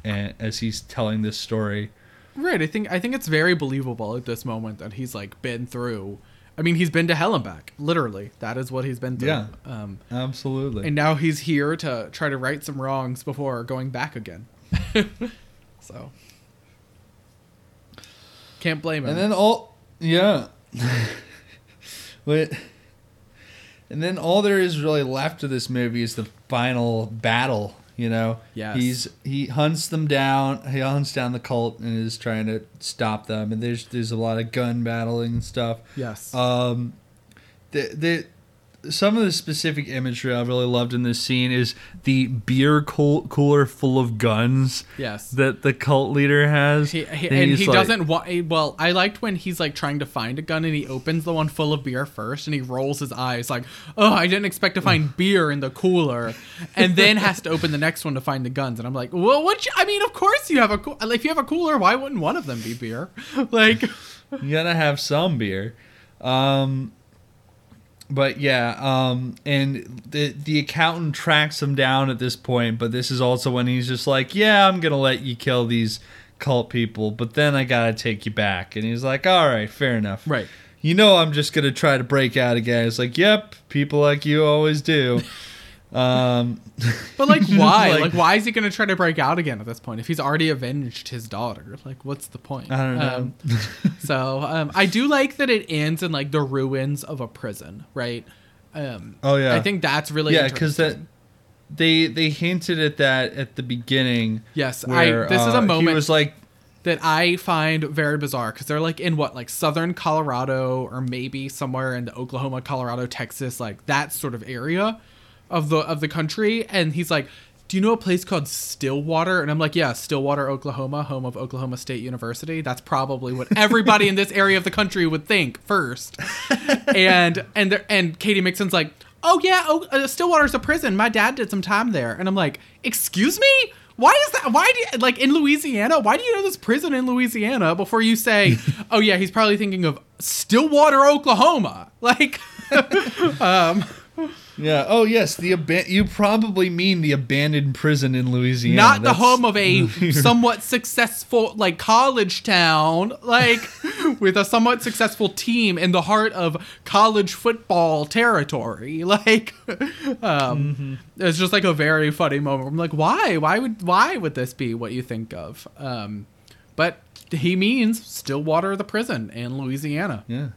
and as he's telling this story. right. I think I think it's very believable at this moment that he's like been through. I mean, he's been to hell and back. Literally, that is what he's been through. Yeah. Um, Absolutely. and now he's here to try to right some wrongs before going back again. so can't blame him. And then all yeah. Wait. And then all there is really left of this movie is the final battle, you know. Yes. He's he hunts them down, he hunts down the cult and is trying to stop them and there's there's a lot of gun battling and stuff. yes. Um, the the some of the specific imagery I really loved in this scene is the beer cool, cooler full of guns yes. that the cult leader has. He, he, And and he like- doesn't want. Well, I liked when he's like trying to find a gun and he opens the one full of beer first and he rolls his eyes like, "Oh, I didn't expect to find beer in the cooler," and then has to open the next one to find the guns. And I'm like, "Well, what? You, I mean, of course you have a cool. If you have a cooler, why wouldn't one of them be beer? Like, You gotta have some beer. Um, but yeah, um, and the the accountant tracks him down at this point. But this is also when he's just like, "Yeah, I'm gonna let you kill these cult people, but then I gotta take you back." And he's like, "All right, fair enough." right? You know, I'm just gonna try to break out again. It's like, "Yep, people like you always do." um, But like, why? Like- like, why is he gonna try to break out again at this point if he's already avenged his daughter? Like, what's the point? I don't know. Um, so um, I do like that it ends in like the ruins of a prison, right? Um, Oh, yeah. I think that's really yeah, because that they they hinted at that at the beginning. Yes, where, I. This is uh, a moment. He was like, that I find very bizarre because they're like in what like southern Colorado or maybe somewhere in the Oklahoma, Colorado, Texas, like that sort of area of the of the country. And he's like, "Do you know a place called Stillwater?" And I'm like, "Yeah, Stillwater, Oklahoma, home of Oklahoma State University. That's probably what everybody in this area of the country would think first. and and there, and Katy Mixon's like, "Oh yeah, oh, uh, Stillwater's a prison. My dad did some time there." And I'm like, "Excuse me." Why is that? Why do you, like in Louisiana? Why do you know this prison in Louisiana before you say, "Oh yeah, he's probably thinking of Stillwater, Oklahoma"? Like, Yeah. Oh, yes. The aban- You probably mean the abandoned prison in Louisiana. not the home of a somewhat successful like college town like with a somewhat successful team in the heart of college football territory like um it's just like a very funny moment i'm like why why would why would this be what you think of um but he means stillwater the prison in louisiana Yeah.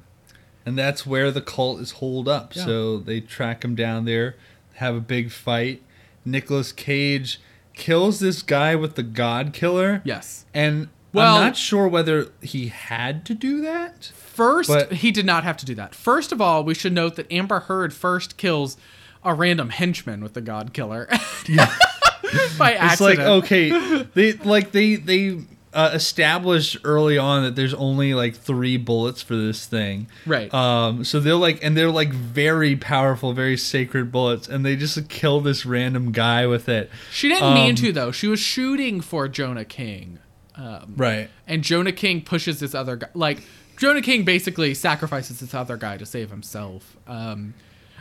And that's where the cult is holed up. Yeah. So they track him down there, have a big fight. Nicolas Cage kills this guy with the God Killer. yes And Well- I'm not sure whether he had to do that. First, But- he did not have to do that. First of all, we should note that Amber Heard first kills a random henchman with the God Killer. yeah. By accident. It's like okay, they like they they uh, established early on that there's only like three bullets for this thing. Right. Um. So they're like, and they're like very powerful, very sacred bullets, and they just kill this random guy with it. She didn't mean um, to though. She was shooting for Jonah King. Um, Right. and Jonah King pushes this other guy. Like Jonah King basically sacrifices this other guy to save himself. Um,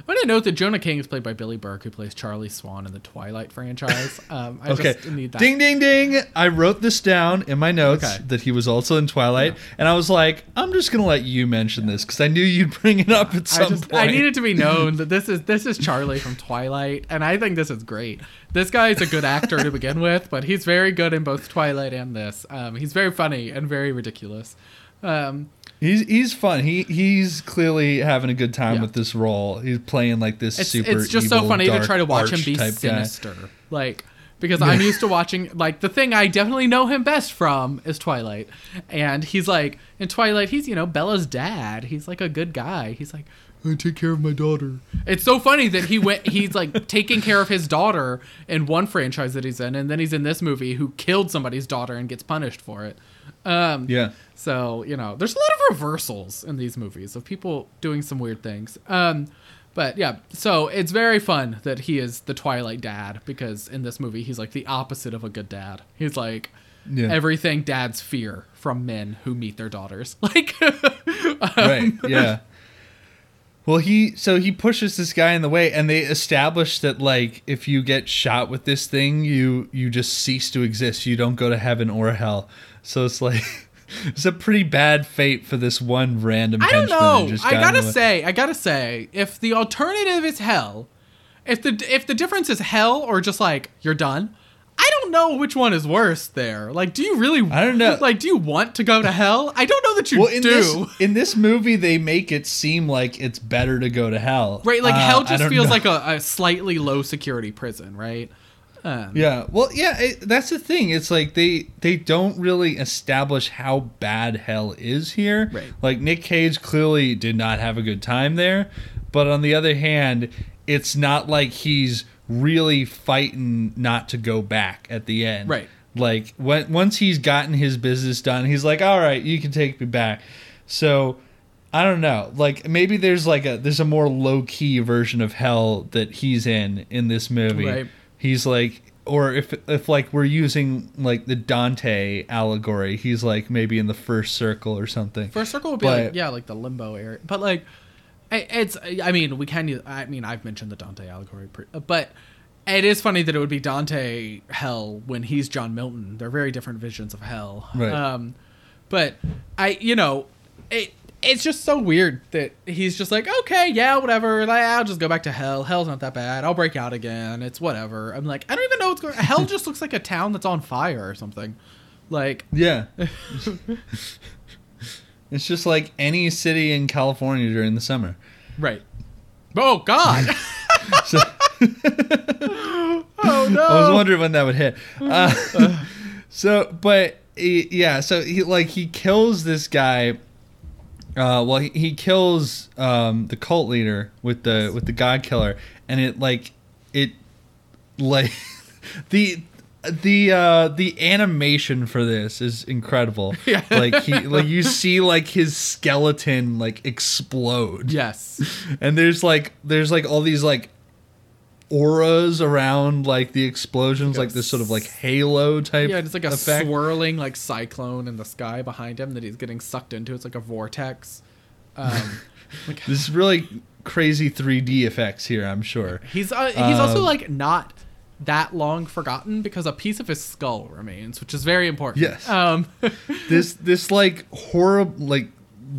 I want to note that Jonah King is played by Billy Burke, who plays Charlie Swan in the Twilight franchise. Um, I Okay. just need that. Ding ding ding! I wrote this down in my notes Okay. that he was also in Twilight, and I was like, I'm just gonna let you mention this because I knew you'd bring it up at some I just point. I need it to be known that this is this is Charlie from Twilight, and I think this is great. This guy is a good actor to begin with, but he's very good in both Twilight and this. Um, he's very funny and very ridiculous. Um, He's he's fun. He he's clearly having a good time Yeah. with this role. He's playing like this it's super. it's just so evil, funny to try to watch him be arch-type guy. sinister, like because I'm used to watching like the thing I definitely know him best from is Twilight, and he's like in Twilight he's you know Bella's dad. He's like a good guy. He's like. I take care of my daughter. It's so funny that he went. He's like taking care of his daughter in one franchise that he's in, and then he's in this movie who killed somebody's daughter and gets punished for it. Um, Yeah. So, you know, there's a lot of reversals in these movies of people doing some weird things. Um, but yeah, so it's very fun that he is the Twilight dad because in this movie he's like the opposite of a good dad. He's like Yeah. everything dads fear from men who meet their daughters. Like right. Yeah. Well, he so he pushes this guy in the way, and they establish that like if you get shot with this thing, you you just cease to exist. You don't go to heaven or hell. So it's like it's a pretty bad fate for this one random. I don't know. I gotta say, I gotta say, if the alternative is hell, if the if the difference is hell or just like you're done, I don't know which one is worse. There, like, do you really? I don't know. Like, do you want to go to hell? I don't know that you Well, in do. this in this movie, they make it seem like it's better to go to hell. right, like Uh, hell just feels know. like a, a slightly low security prison, right? Um, Yeah, well, yeah, it, that's the thing. It's like they they don't really establish how bad hell is here. Right. Like Nick Cage clearly did not have a good time there, but on the other hand, it's not like he's really fighting not to go back at the end. Right. Like when once he's gotten his business done, he's like, "All right, you can take me back." So I don't know. Like maybe there's like a there's a more low key version of hell that he's in in this movie. Right. He's like or if if like we're using like the Dante allegory, he's like maybe in the first circle or something. First circle would be But- like yeah, like the limbo area, but like it's. I mean, we can. use- I mean, I've mentioned the Dante allegory, but it is funny that it would be Dante hell when he's John Milton. They're very different visions of hell. Right. Um, but I, you know, it. It's just so weird that he's just like, okay, yeah, whatever. Like, I'll just go back to hell. Hell's not that bad. I'll break out again. It's whatever. I'm like, I don't even know what's going. Hell just looks like a town that's on fire or something. Like, Yeah. it's just like any city in California during the summer. right. Oh God. So oh no. I was wondering when that would hit. Uh, so, but yeah, so he like he kills this guy. Uh, well, he, he kills um, the cult leader with the with the god killer, and it like it like the the uh the animation for this is incredible Yeah. like he like you see like his skeleton like explode Yes. and there's like there's like all these like auras around like the explosions like this sort of like halo type Yeah, it's like a effect. swirling like cyclone in the sky behind him that he's getting sucked into. It's like a vortex. Um, this is really crazy 3d effects here i'm sure he's uh, he's also Um, like not that long forgotten because a piece of his skull remains, which is very important. Yes. Um, this this like horrible like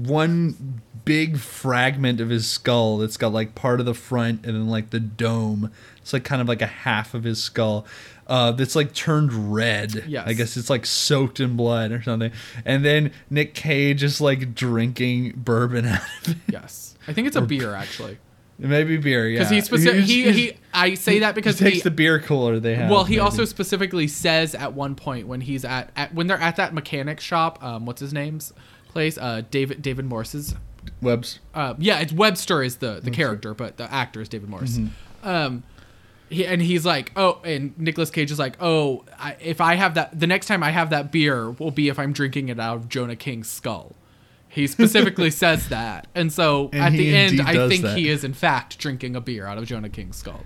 one big fragment of his skull that's got like part of the front and then like the dome it's like kind of like a half of his skull uh that's like turned red Yes. i guess it's like soaked in blood or something and then nick cage is like drinking bourbon out of it yes, I think it's a beer actually. maybe beer yeah Because he specific he, he I say that because he takes he, the beer cooler they have well he maybe. also specifically says at one point when he's at, at when they're at that mechanic shop um what's his name's place uh David David Morse's webs uh, yeah, it's Webster is the the character, but the actor is David Morse. Mm-hmm. Um, he, and he's like, oh, and Nicolas Cage is like, oh, I, if I have that, the next time I have that beer will be if I'm drinking it out of Jonah King's skull. He specifically says that, and so And at the end, I think that. he is in fact drinking a beer out of Jonah King's skull.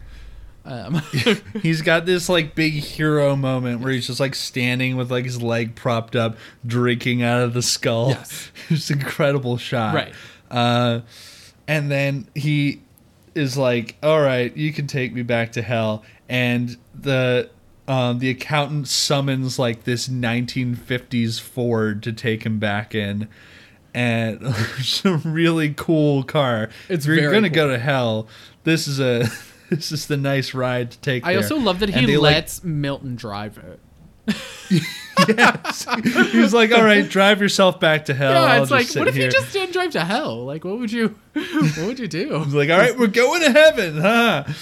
Um, He's got this like big hero moment where he's just like standing with like his leg propped up, drinking out of the skull. Yes. it's an incredible shot. Right. Uh, and then he is like, "All right, you can take me back to hell." And the um, the accountant summons like this 1950s Ford to take him back in. And it's a really cool car. It's you're gonna cool. go to hell, this is a this is the nice ride to take. I there. also love that he they, like, lets Milton drive it. yes. he was like, "All right, drive yourself back to hell." Yeah, I'll it's like, what if here." you just didn't drive to hell? Like, what would you, what would you do? He's like, "All right, we're going to heaven, huh?"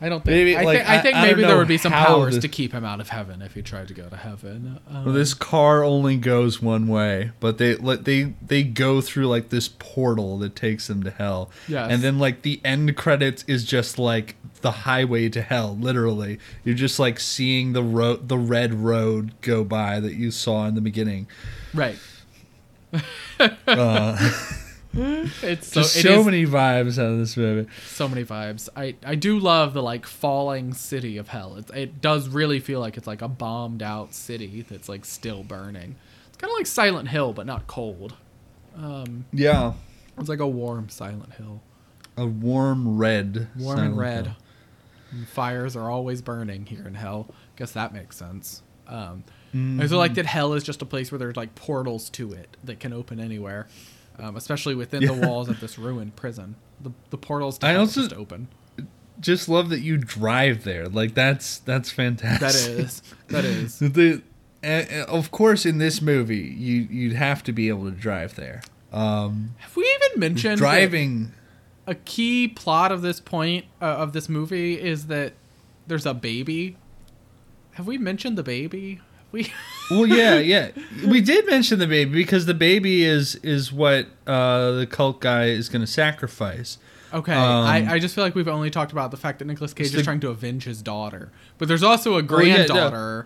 I don't think. Maybe, I, like, think I I- think I maybe there would be some powers this- to keep him out of heaven if he tried to go to heaven. Um, Well, this car only goes one way, but they let they they go through like this portal that takes them to hell. Yeah, And then like the end credits is just like the highway to hell, literally. You're just like seeing the road the red road go by that you saw in the beginning. right. Uh, It's so, just it so is many vibes out of this movie. so many vibes. I I do love the like falling city of hell. It it does really feel like it's like a bombed out city that's like still burning. It's kind of like Silent Hill, but not cold. Um, Yeah. it's like a warm Silent Hill, A warm red. warm and red. Hill. And fires are always burning here in hell. Guess that makes sense. Um, I Mm-hmm. also like that hell is just a place where there's like portals to it that can open anywhere, um, especially within the walls of this ruined prison. The, the portals to I also- just open. Just love that you drive there. Like that's that's fantastic. That is that is. the and, of course in this movie you you'd have to be able to drive there. Um, Have we even mentioned that driving. A key plot of this point uh, of this movie is that there's a baby? Have we mentioned the baby? Have we? Well, yeah, yeah. We did mention the baby because the baby is is what uh, the cult guy is going to sacrifice. Okay, Um, I, I just feel like we've only talked about the fact that Nicolas Cage is the- trying to avenge his daughter, but there's also a Well, yeah, no.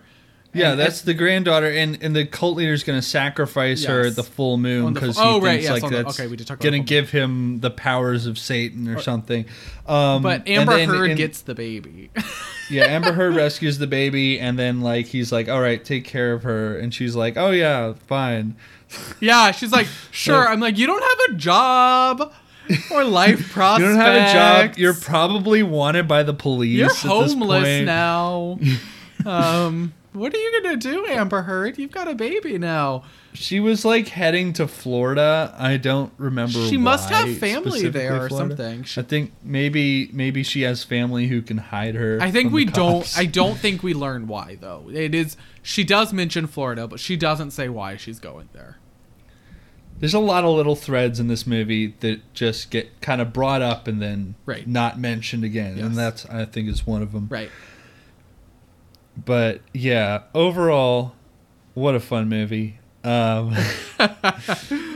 Yeah, and that's the granddaughter, and and the cult leader is going to sacrifice her at the full moon because he oh, right, thinks yes, like the- that's okay, we did talk going to give him the powers of Satan or something. Um, but and Amber then Heard in- gets the baby. yeah, Amber Heard rescues the baby, and then like he's like, "All right, take care of her," and she's like, "Oh yeah, fine." yeah, she's like, sure. I'm like, you don't have a job or life prospects. You don't have a job. You're probably wanted by the police. You're homeless now. um, what are you gonna do, Amber Heard? You've got a baby now. She was like heading to Florida. I don't remember. She must have family there or Florida. something. She- I think maybe maybe she has family who can hide her. I think we don't. I don't think we learn why though. It is. She does mention Florida, but she doesn't say why she's going there. There's a lot of little threads in this movie that just get kind of brought up and then Right. not mentioned again, Yes. and that's I think is one of them. Right. But yeah, overall, what a fun movie. Um,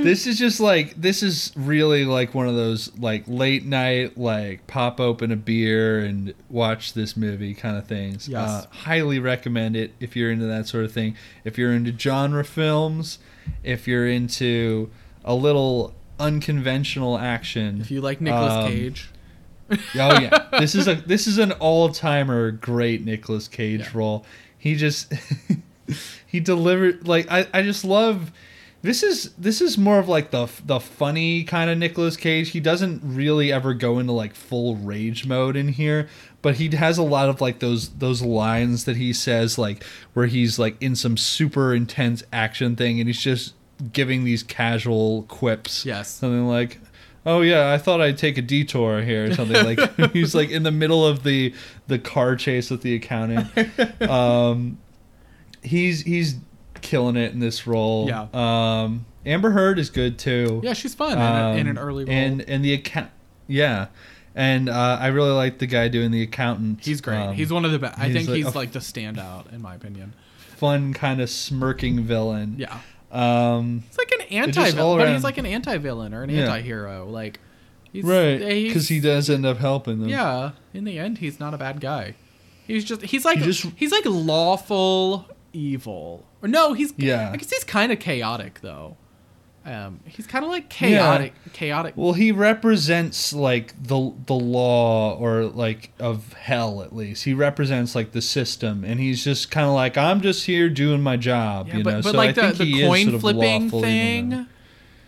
this is just like this is really like one of those like late night like pop open a beer and watch this movie kind of things. Yes. Uh, highly recommend it if you're into that sort of thing. If you're into genre films, if you're into a little unconventional action. If you like Nicolas Um, Cage, Oh yeah, this is a this is an all timer great Nicolas Cage Yeah. role. He just he delivered like I, I just love this is this is more of like the the funny kind of Nicolas Cage. He doesn't really ever go into like full rage mode in here, but he has a lot of like those those lines that he says like where he's like in some super intense action thing and he's just giving these casual quips. Yes. Something like Oh yeah, I thought I'd take a detour here or something like he's like in the middle of the the car chase with the accountant. Um he's he's killing it in this role. Yeah. Um Amber Heard is good too. yeah, she's fun in, a, in Um, an early role. And and the account yeah. And uh, I really like the guy doing the accountant. he's great. Um, he's one of the best. I he's think like he's a- like the standout in my opinion. fun kind of smirking villain. Yeah. Um It's like an anti, villain but he's like an anti villain or an Yeah. anti hero. Like, he's, right because he does end up helping them. Yeah, in the end, he's not a bad guy. He's just he's like He just- he's like lawful evil. Or no, he's Yeah. I guess he's kind of chaotic though. Um, he's kind of like chaotic, chaotic. Well, he represents like the the law or like of hell at least. He represents like the system, and he's just kind of like I'm just here doing my job. Yeah, you but, know, but so like I the, think the coin sort of flipping thing,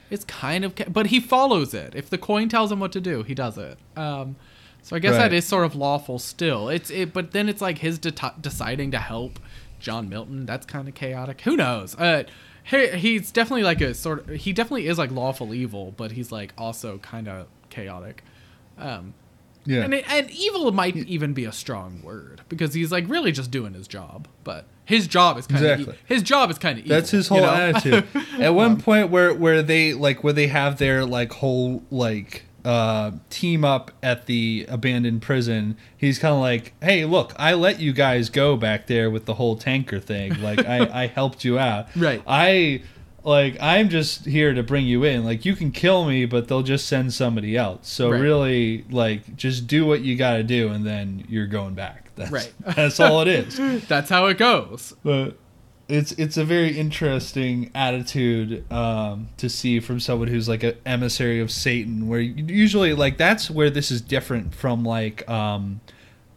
it's kind of, ca- but he follows it. If the coin tells him what to do, he does it. Um, so I guess that Right. is sort of lawful still. It's it, but then it's like his de- deciding to help John Milton. That's kind of chaotic. Who knows? Uh, he, he's definitely like a sort of. He definitely is like lawful evil, but he's like also kind of chaotic. Um, Yeah, and, it, and evil might even be a strong word because he's like really just doing his job. But his job is kind of Exactly. his job is kind of evil. That's his whole attitude. At one point, where where they like where they have their like whole like uh, team up at the abandoned prison, he's kind of like, "Hey, look, I let you guys go back there with the whole tanker thing. Like, I I helped you out. Right. I." Like I'm just here to bring you in. Like you can kill me, but they'll just send somebody else. So Right. really, like just do what you got to do, and then you're going back. That's, Right. That's all it is That's how it goes. but it's it's a very interesting attitude um, to see from someone who's like an emissary of Satan. Where usually, like that's where this is different from like um,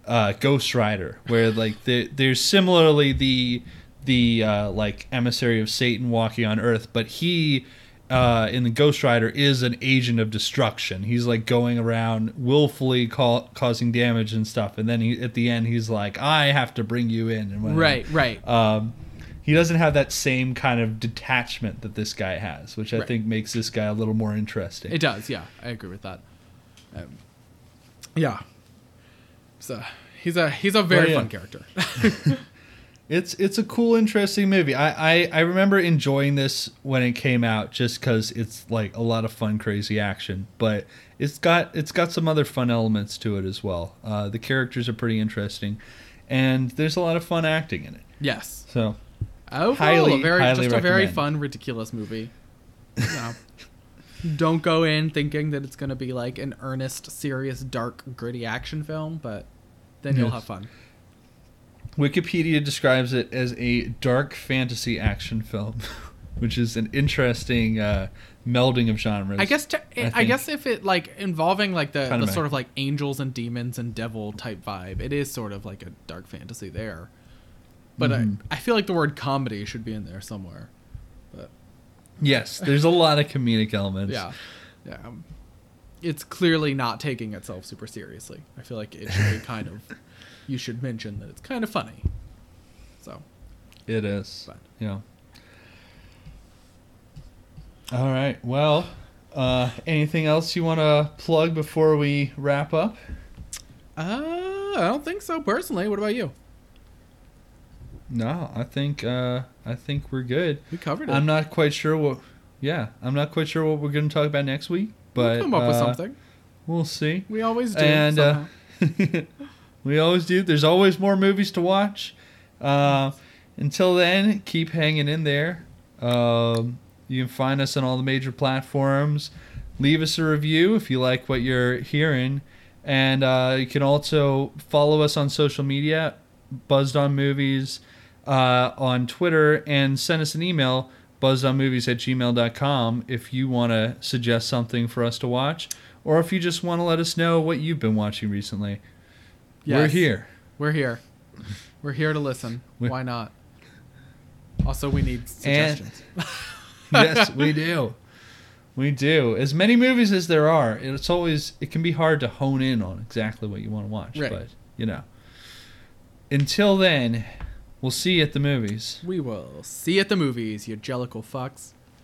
uh, Ghost Rider, where like the, there's similarly the the uh, like emissary of Satan walking on Earth, but he. Uh, in the Ghost Rider is an agent of destruction. He's like going around willfully ca- causing damage and stuff, and then he, at the end he's like, "I have to bring you in." And. Right, right. Um, he doesn't have that same kind of detachment that this guy has, which I Right. think makes this guy a little more interesting. It does, yeah. I agree with that. Um, yeah. So he's a he's a very yeah. fun character. It's it's a cool, interesting movie. I, I, I remember enjoying this when it came out, just because it's like a lot of fun, crazy action. But it's got it's got some other fun elements to it as well. Uh, the characters are pretty interesting, and there's a lot of fun acting in it. yes. So Overall, Highly, a very highly just a very fun, ridiculous movie. You know, don't go in thinking that it's going to be like an earnest, serious, dark, gritty action film, but then you'll have fun. Wikipedia describes it as a dark fantasy action film, which is an interesting uh, melding of genres. I guess to, I, think- guess if it like involving like the, the sort of like angels and demons and devil type vibe, it is sort of like a dark fantasy there. But Mhm. I, I feel like the word comedy should be in there somewhere. But Yes, there's a lot of comedic elements. yeah, yeah, um, it's clearly not taking itself super seriously. I feel like it should be kind of. You should mention that it's kind of funny. So It is. But- Yeah. All right. Well, uh, anything else you want to plug before we wrap up? uh, I don't think so personally. What about you? No, I think uh, I think we're good. We covered it. I'm not quite sure what. Yeah, I'm not quite sure what we're going to talk about next week, but we'll come up with uh, something. We'll see. We always do. and uh, we always do. There's always more movies to watch. Uh, Until then, keep hanging in there. Um, you can find us on all the major platforms. Leave us a review if you like what you're hearing. And uh, you can also follow us on social media, Buzzed on Movies, uh, on Twitter, and send us an email, buzzedonmovies at gmail.com, if you want to suggest something for us to watch, or if you just want to let us know what you've been watching recently. We're here. We're here. We're here to listen. We- Why not? Also, we need suggestions. yes, we do. We do. As many movies as there are, it's always it can be hard to hone in on exactly what you want to watch. Right. But you know. Until then, we'll see you at the movies. we will see you at the movies, you jellicle fucks.